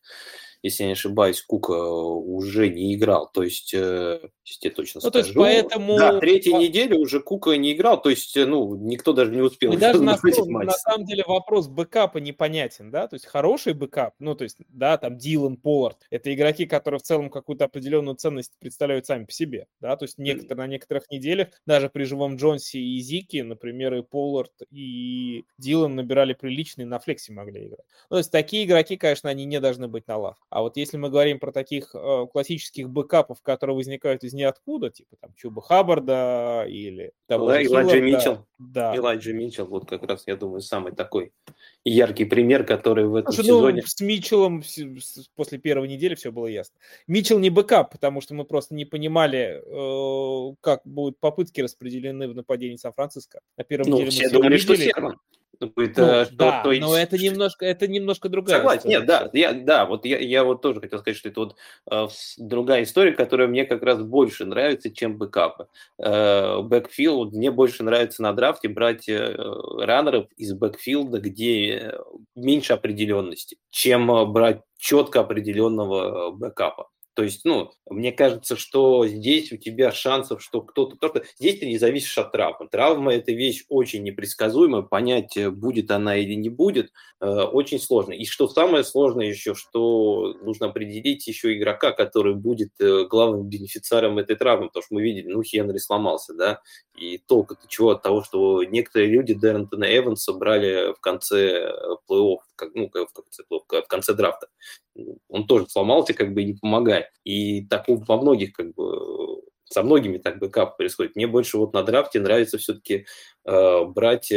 [SPEAKER 2] если я не ошибаюсь, Кука уже не играл. То есть, э, я точно ну, скажу. То есть
[SPEAKER 4] поэтому...
[SPEAKER 2] Да, третья неделя уже Кука не играл, то есть, э, ну, никто даже не успел. И
[SPEAKER 4] даже на, на самом деле вопрос бэкапа непонятен, да, то есть хороший бэкап, ну, то есть, да, там Диллон, Поллард, это игроки, которые в целом какую-то определенную ценность представляют сами по себе, да, то есть некоторые, на некоторых неделях, даже при живом Джонсе и Зике, например, и Поллард, и Диллон набирали приличные, на флексе могли играть. Ну, то есть такие игроки, конечно, они не должны быть на лавке. А вот если мы говорим про таких э, классических бэкапов, которые возникают из ниоткуда, типа там Чуба Хаббарда или
[SPEAKER 2] того
[SPEAKER 4] да,
[SPEAKER 2] Элайджа Митчелл. Да. Элайджа Митчелл, вот как раз, я думаю, самый такой яркий пример, который в этом Слушай, ну, сезоне...
[SPEAKER 4] Ну, с Митчеллом после первой недели все было ясно. Митчелл не бэкап, потому что мы просто не понимали, э, как будут попытки распределены в нападении Сан-Франциско. На первом
[SPEAKER 2] ну,
[SPEAKER 4] неделе
[SPEAKER 2] все мы думали, что Сермон.
[SPEAKER 4] Будет, ну, что, да, то есть... но это немножко, это немножко другая
[SPEAKER 2] Согласен, история. нет, да, я, да, вот я, я вот тоже хотел сказать, что это вот э, другая история, которая мне как раз больше нравится, чем бэкапы. Э, бэкфилд, мне больше нравится на драфте брать э, раннеров из бэкфилда, где меньше определенности, чем э, брать четко определенного э, бэкапа. То есть, ну, мне кажется, что здесь у тебя шансов, что кто-то... Только здесь ты не зависишь от травмы. Травма – это вещь очень непредсказуемая, понять, э, будет она или не будет, э, очень сложно. И что самое сложное еще, что нужно определить еще игрока, который будет э, главным бенефициаром этой травмы, потому что мы видели, ну, Хенри сломался, да, и толку-то чего от того, что некоторые люди Дэринтона Эванса брали в конце плей-офф, как, ну, в конце, в конце драфта. Он тоже сломался, как бы и не помогает. И так во многих, как бы, со многими так бэкап происходит. Мне больше вот на драфте нравится все-таки брать э,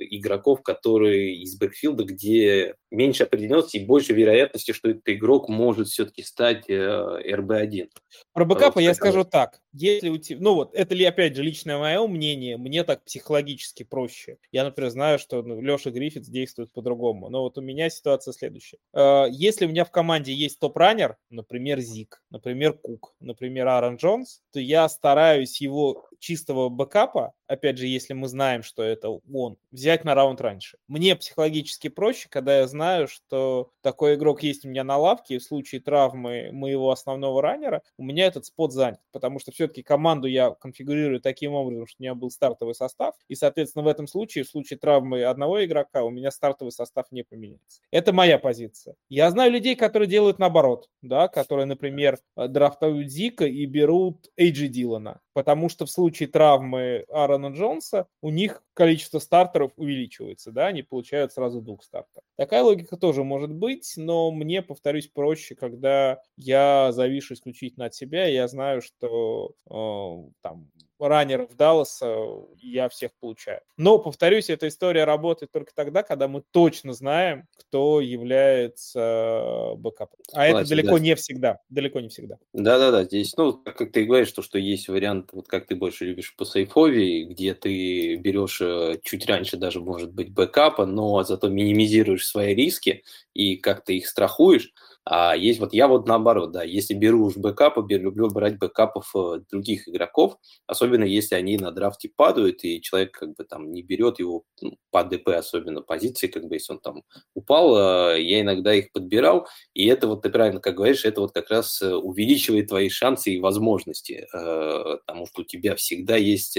[SPEAKER 2] игроков, которые из бэкфилда, где меньше определенности и больше вероятности, что этот игрок может все-таки стать э, РБ-1.
[SPEAKER 4] Про бэкапа вот, я скажу так. Если у тебя, ну вот, это ли опять же личное мое мнение, мне так психологически проще. Я, например, знаю, что ну, Леша Гриффитс действует по-другому. Но вот у меня ситуация следующая. Э, если у меня в команде есть топ-раннер, например, Зик, например, Кук, например, Аарон Джонс, то я стараюсь его чистого бэкапа, опять же, если мы знаем, что это он, взять на раунд раньше. Мне психологически проще, когда я знаю, что такой игрок есть у меня на лавке, и в случае травмы моего основного раннера у меня этот спот занят, потому что все-таки команду я конфигурирую таким образом, что у меня был стартовый состав, и, соответственно, в этом случае, в случае травмы одного игрока, у меня стартовый состав не поменяется. Это моя позиция. Я знаю людей, которые делают наоборот, да, которые, например, драфтуют Зика и берут Эйджи Дилана, потому что в случае травмы Аарона Джонса у них количество стартеров увеличивается, да, они получают сразу двух стартеров. Такая логика тоже может быть, но мне, повторюсь, проще, когда я завишу исключительно от себя, я знаю, что э, там раннеров Далласа я всех получаю. Но, повторюсь, эта история работает только тогда, когда мы точно знаем, кто является бэкапом. А Согласен, это далеко да. не всегда. Далеко не всегда.
[SPEAKER 2] Да-да-да, здесь, ну, как ты говоришь, то, что есть вариант, вот как ты больше любишь по сейфове, где ты берешь э, чуть раньше даже, может быть, бэкапа, но зато минимизируешь свои риски и как ты их страхуешь. А есть вот я вот наоборот, да, если беру уж бэкапы, люблю брать бэкапов э, других игроков, особенно если они на драфте падают, и человек как бы там не берет его ну, по ДП, особенно позиции, как бы если он там упал, э, я иногда их подбирал, и это вот ты правильно как говоришь, это вот как раз э, увеличивает твои шансы и возможности, потому что у тебя всегда есть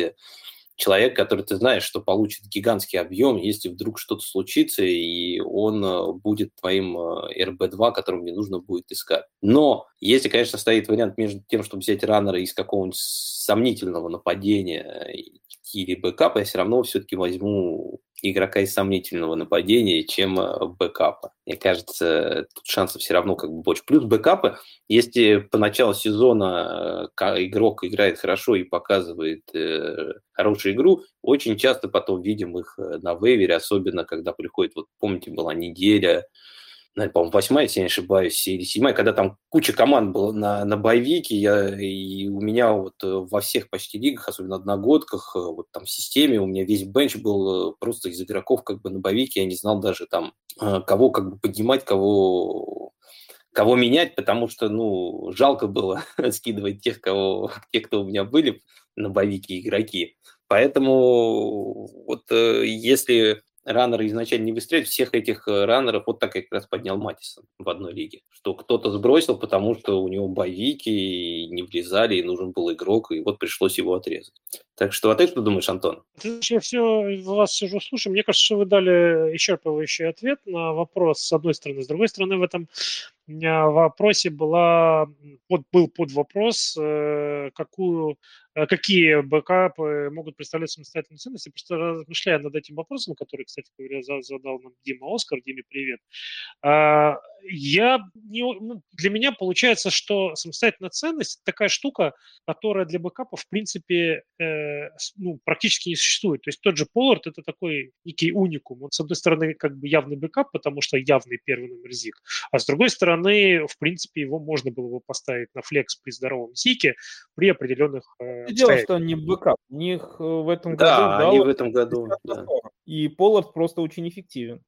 [SPEAKER 2] человек, который ты знаешь, что получит гигантский объем, если вдруг что-то случится, и он э, будет твоим РБ-2, которым мне нужно будет искать. Но если, конечно, стоит вариант между тем, чтобы взять раннера из какого-нибудь сомнительного нападения или бэкапа, я все равно все-таки возьму игрока из сомнительного нападения, чем э, бэкапа. Мне кажется, тут шансов все равно как бы больше. Плюс бэкапы, если по началу сезона э, игрок играет хорошо и показывает э, хорошую игру, очень часто потом видим их на вейвере, особенно когда приходит, вот помните, была неделя, по-моему, восьмая, если я не ошибаюсь, или седьмая, когда там куча команд была на, на боевике, я, и у меня вот э, во всех почти лигах, особенно одногодках, э, вот там в системе у меня весь бенч был э, просто из игроков как бы на боевике, я не знал даже там, кого как бы поднимать, кого кого менять, потому что, ну, жалко было скидывать тех, кого, тех, кто у меня были на боевике игроки. Поэтому вот если раннеры изначально не выстреливают, всех этих э, раннеров вот так как раз поднял Матисон в одной лиге. Что кто-то сбросил, потому что у него боевики не влезали, и нужен был игрок, и вот пришлось его отрезать. Так что, а ты что думаешь, Антон?
[SPEAKER 3] Я все вас сижу, слушаю. Мне кажется, что вы дали исчерпывающий ответ на вопрос с одной стороны. С другой стороны, в этом вопросе была, под, был под вопрос, э, какую э, какие бэкапы могут представлять самостоятельную ценность. Я просто размышляя над этим вопросом, который, кстати говоря, задал нам Дима Оскар. Диме, привет. А, я ну, для меня получается, что самостоятельная ценность – такая штука, которая для бэкапа, в принципе, э, ну, практически не существует. То есть тот же Поллард – это такой некий уникум. Он, с одной стороны, как бы явный бэкап, потому что явный первый номер Зик, а с другой стороны, в принципе, его можно было бы поставить на флекс при здоровом Зике при определенных
[SPEAKER 4] э, Дело, что он не бэкап. У них э, в этом
[SPEAKER 2] да, году... Да, они в этом году.
[SPEAKER 4] Да. И Поллард просто очень эффективен.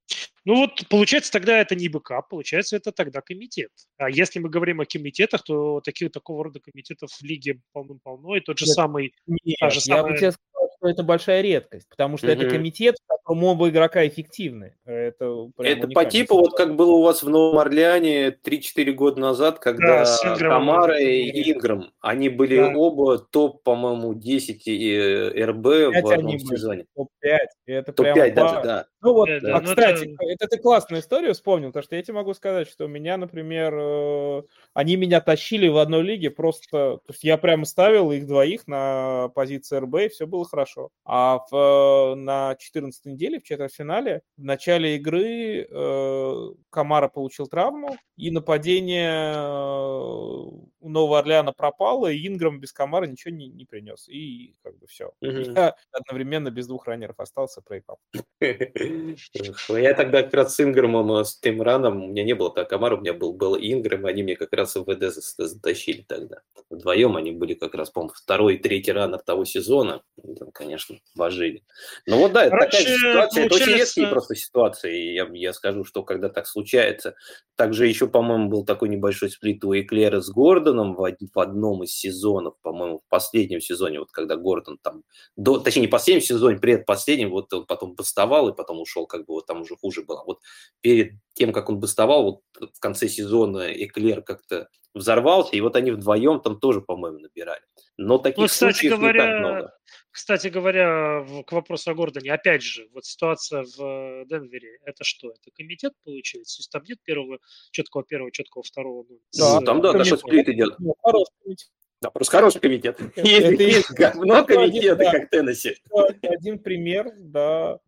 [SPEAKER 3] Ну вот, получается, тогда это не бэкап, получается, это тогда комитет. А если мы говорим о комитетах, то таких, такого рода комитетов в лиге полным-полно, и тот же нет, самый...
[SPEAKER 4] Нет, та же я самая... бы тебе сказал, что это большая редкость, потому что угу. это комитет, в котором оба игрока эффективны.
[SPEAKER 2] Это, это по типу, вот как было у вас в Новом Орлеане 3-4 года назад, когда да, Тамара и Инграм, они были да. оба топ, по-моему, 10 и РБ в одном сезоне.
[SPEAKER 4] Топ-5. Это
[SPEAKER 2] топ-5 даже, да.
[SPEAKER 4] Ну вот, да, а, ну кстати, это... это ты классную историю вспомнил, потому что я тебе могу сказать, что меня, например, э, они меня тащили в одной лиге просто, то есть я прямо ставил их двоих на позиции РБ, и все было хорошо. А в, на 14 неделе, в четвертьфинале, в начале игры э, Камара получил травму, и нападение э, у Нового Орлеана пропало, и Инграм без Камара ничего не, не принес. И как бы все. Угу. Я одновременно без двух раннеров остался, проиграл.
[SPEAKER 2] Я тогда как раз с Инграмом, э, с тем раном, у меня не было так Камара, у меня был, был Инграм, они мне как раз в ВД затащили тогда. Вдвоем они были как раз, по-моему, второй и третий раннер того сезона. Там, конечно, вожили. Но вот да, это такая ситуация, это очень редкие просто ситуации. Я, я скажу, что когда так случается. Также еще, по-моему, был такой небольшой сплит у Эклера с Гордоном в, в одном из сезонов, по-моему, в последнем сезоне, вот когда Гордон там, до, точнее, не последнем сезоне, предпоследнем, вот он потом бастовал и потом ушел, как бы вот там уже хуже было. Вот перед тем, как он бастовал, вот в конце сезона Эклер как-то взорвался, и вот они вдвоем там тоже, по-моему, набирали. Но таких ну,
[SPEAKER 3] кстати случаев говоря, не так много. Кстати говоря, к вопросу о Гордоне, опять же, вот ситуация в Денвере, это что? Это комитет получается? То есть там нет первого, четкого первого, четкого второго?
[SPEAKER 2] Ну, да, с, там, да, даже сплит идет. Ну, хороший комитет. Да, просто хороший комитет.
[SPEAKER 4] Это есть говно комитеты, как Теннесси. Один пример, да.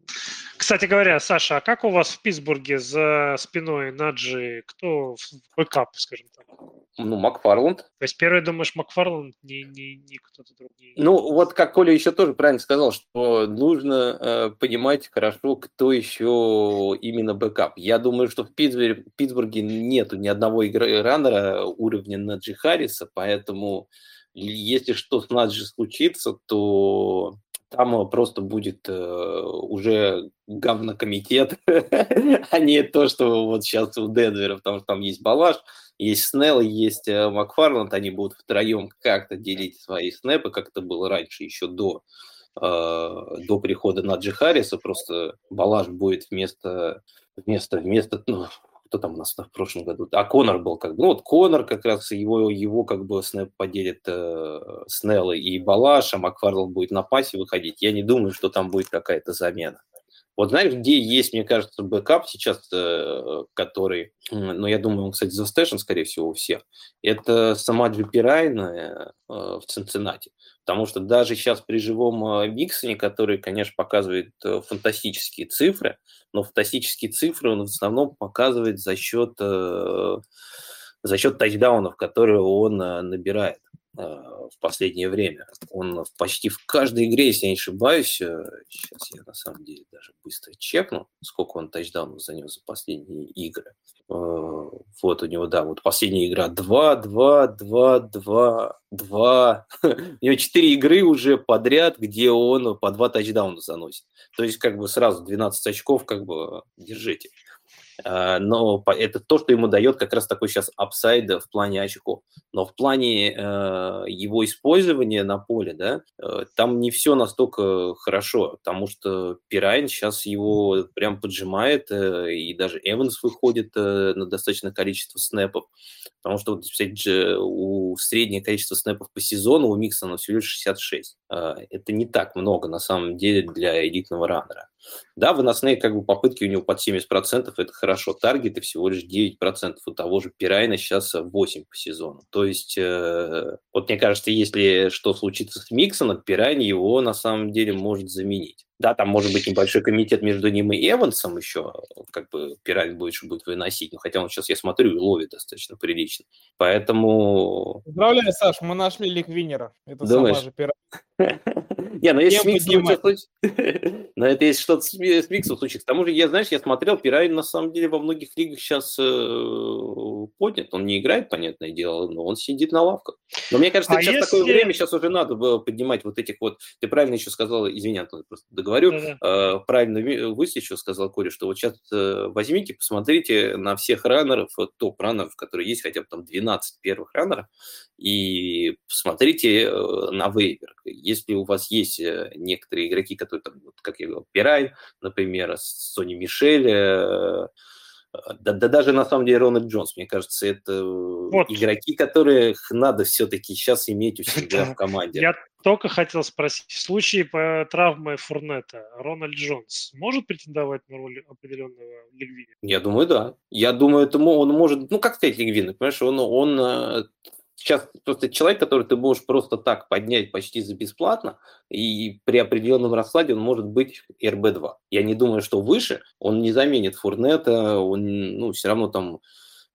[SPEAKER 3] Кстати говоря, Саша, а как у вас в Питтсбурге за спиной Наджи, кто в бэкап, скажем так?
[SPEAKER 2] Ну, Макфарланд. То
[SPEAKER 3] есть первый думаешь Макфарланд, не, не, не кто-то другой?
[SPEAKER 2] Ну, вот как Коля еще тоже правильно сказал, что нужно э, понимать хорошо, кто еще именно бэкап. Я думаю, что в Питтсбурге, Питтсбурге нету ни одного раннера уровня Наджи Харриса, поэтому если что с Наджи случится, то там просто будет э, уже говнокомитет, а не то, что вот сейчас у Денвера, потому что там есть Балаш, есть Снелл, есть э, Макфарланд, они будут втроем как-то делить свои снэпы, как это было раньше, еще до, э, до прихода Наджи Харриса, просто Балаш будет вместо, вместо, вместо, ну, кто там у нас в прошлом году? А Конор был как бы, ну вот Конор как раз его, его как бы Снэп поделит э, Снеллы и Балаш, а Макфарл будет на пасе выходить. Я не думаю, что там будет какая-то замена. Вот знаешь, где есть, мне кажется, backup сейчас, э, который, ну, я думаю, он, кстати, застэшен, скорее всего, у всех, это Самаджи Перайна э, в Цинциннати. Потому что даже сейчас при живом э, Миксоне, который, конечно, показывает фантастические цифры, но фантастические цифры он в основном показывает за счет, за счет тачдаунов, которые он набирает. Э, в последнее время. Он почти в каждой игре, если я не ошибаюсь, э, сейчас я на самом деле даже быстро чекну, сколько он тачдаунов занес за последние игры. Э, вот у него, да, вот последняя игра 2, 2, 2, 2, 2. У него 4 игры уже подряд, где он по 2 тачдауна заносит. То есть как бы сразу 12 очков как бы держите. Э, но это то, что ему дает как раз такой сейчас апсайд в плане очков. Но в плане э, его использования на поле, да, э, там не все настолько хорошо, потому что Пирайн сейчас его прям поджимает, и даже Эванс выходит на достаточное количество снэпов, потому что, вот, кстати, у среднее количество снэпов по сезону у Миксона всего лишь 66. Это не так много, на самом деле, для элитного раннера. Да, выносные как бы попытки у него под 70%, это хорошо. Таргеты всего лишь 9%, у того же Пирайна сейчас 8% по сезону. То есть, э, вот мне кажется, если что случится с Миксоном, Пирайн его на самом деле может заменить. Да, там может быть небольшой комитет между ним и Эвансом еще, как бы Пирайн больше будет выносить, но хотя он сейчас, я смотрю, и ловит достаточно прилично. Поэтому...
[SPEAKER 4] Поздравляю, Саш, мы нашли ликвинера. Это
[SPEAKER 2] Думаешь?
[SPEAKER 4] сама же Пирайн.
[SPEAKER 2] Не, ну если что-то с Ми- с Миксом случится. К тому же, я, знаешь, я смотрел, Пирайн на самом деле во многих лигах сейчас поднят. Он не играет, понятное дело, но он сидит на лавках. Но мне кажется,
[SPEAKER 3] А
[SPEAKER 2] сейчас такое время, сейчас уже надо было поднимать вот этих вот... Ты правильно еще сказал, извини, Антон, просто договорю.
[SPEAKER 3] Да-да.
[SPEAKER 2] Э, правильно ви- вы еще сказал, Коля, что вот сейчас э, возьмите, посмотрите на всех раннеров, вот топ-раннеров, которые есть, хотя бы там 12 первых раннеров, и посмотрите э, на вейвер. Если у вас есть некоторые игроки, которые там, вот, как я говорил, Пирай, например, Сони Мишель, да, да даже на самом деле Рональд Джонс, мне кажется, это э,
[SPEAKER 3] Вот.
[SPEAKER 2] игроки, которых надо все-таки сейчас иметь у себя в команде.
[SPEAKER 3] Я только хотел спросить, в случае по травмы Фурнета Рональд Джонс может претендовать на роль определенного лигвиня?
[SPEAKER 2] Я думаю, да. Я думаю, это он может, ну, как сказать, Лигвин, понимаешь, он, он э, сейчас просто человек, который ты можешь просто так поднять почти за бесплатно, и при определенном раскладе он может быть РБ-2. Я не думаю, что выше он не заменит Фурнета, он, ну, все равно там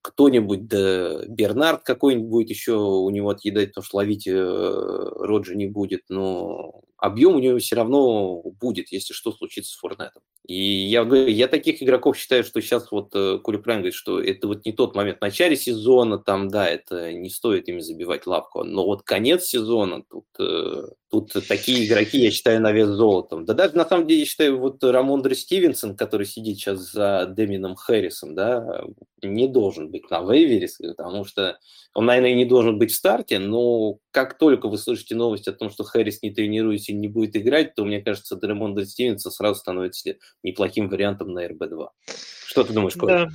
[SPEAKER 2] кто-нибудь, да Бернард какой-нибудь будет еще у него отъедать, потому что ловить э, Роджи не будет, но объем у него все равно будет, если что случится с Форнетом. И я говорю, я таких игроков считаю, что сейчас вот э, Коля правильно говорит, что это вот не тот момент. В начале сезона, там, да, это не стоит ими забивать лапку, но вот конец сезона, тут, э, тут такие игроки, я считаю, на вес золотом. Да даже на самом деле, я считаю, вот Рамондре Стивенсон, который сидит сейчас за Демином Хэррисом, да, не должен быть на вейвере, потому что он, наверное, не должен быть в старте, но как только вы слышите новость о том, что Хэррис не тренируется и не будет играть, то, мне кажется, Дремонда Стивенсон сразу становится неплохим вариантом на РБ-2. Что ты думаешь, Коля?
[SPEAKER 3] Да.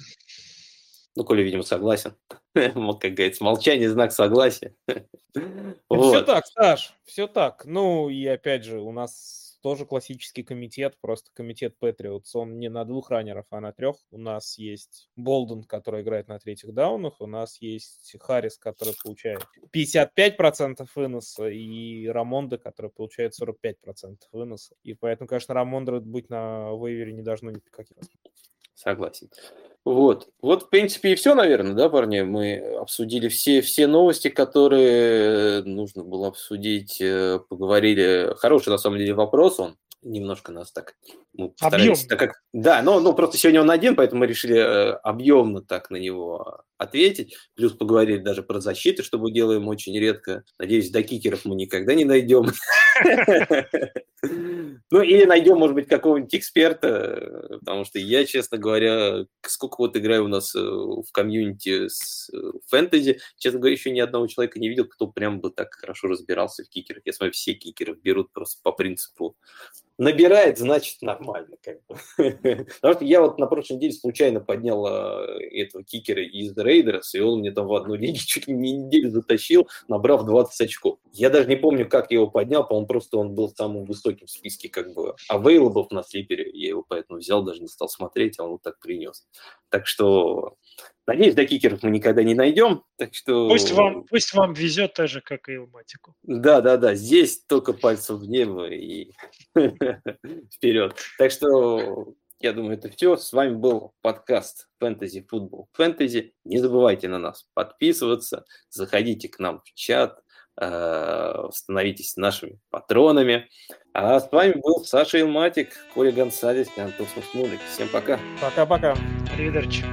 [SPEAKER 2] Ну, Коля, видимо, согласен. Как говорится, молчание – знак согласия.
[SPEAKER 4] Все так, Саш, все так. Ну и опять же, у нас тоже классический комитет, просто комитет Патриотс. Он не на двух раннеров, а на трех. У нас есть Болден, который играет на третьих даунах, у нас есть Харрис, который получает 55% выноса, и Рамонда, который получает 45% выноса. И поэтому, конечно, Рамонда быть на вейвере не должно ни по каким
[SPEAKER 2] Согласен. Вот. Вот, в принципе, и все, наверное, да, парни? Мы обсудили все, все новости, которые нужно было обсудить, э, поговорили. Хороший, на самом деле, вопрос он. Немножко нас так... Мы так как, да, но ну, просто сегодня он один, поэтому мы решили э, объемно так на него ответить. Плюс поговорили даже про защиты, что мы делаем очень редко. Надеюсь, до кикеров мы никогда не найдем. Ну, или найдем, может быть, какого-нибудь эксперта, потому что я, честно говоря, сколько вот играю у нас э, в комьюнити с э, фэнтези, честно говоря, еще ни одного человека не видел, кто прям бы так хорошо разбирался в кикерах. Я смотрю, все кикеров берут просто по принципу набирает, значит, нормально. Как бы. Потому что я вот на прошлой неделе случайно поднял э, этого кикера из Raiders, и он мне там в одну лигу чуть ли не неделю затащил, набрав 20 очков. Я даже не помню, как я его поднял, по-моему, просто он был самым высоким в списке как бы available на Sleeper е. Я его поэтому взял, даже не стал смотреть, а он вот так принес. Так что, надеюсь, до кикеров мы никогда не найдем. Так что...
[SPEAKER 3] Пусть вам, пусть вам везет так же, как и Илматику.
[SPEAKER 2] Да, да, да. Здесь только пальцем в небо и вперед. Так что я думаю, это все. С вами был подкаст Fantasy Football Fantasy. Не забывайте на нас подписываться, заходите к нам в чат, э, становитесь нашими патронами. А с вами был Саша Илматик, Коля Гонсалес и Антон Смушнулик. Всем пока.
[SPEAKER 4] Пока-пока.
[SPEAKER 3] Аривидерчи.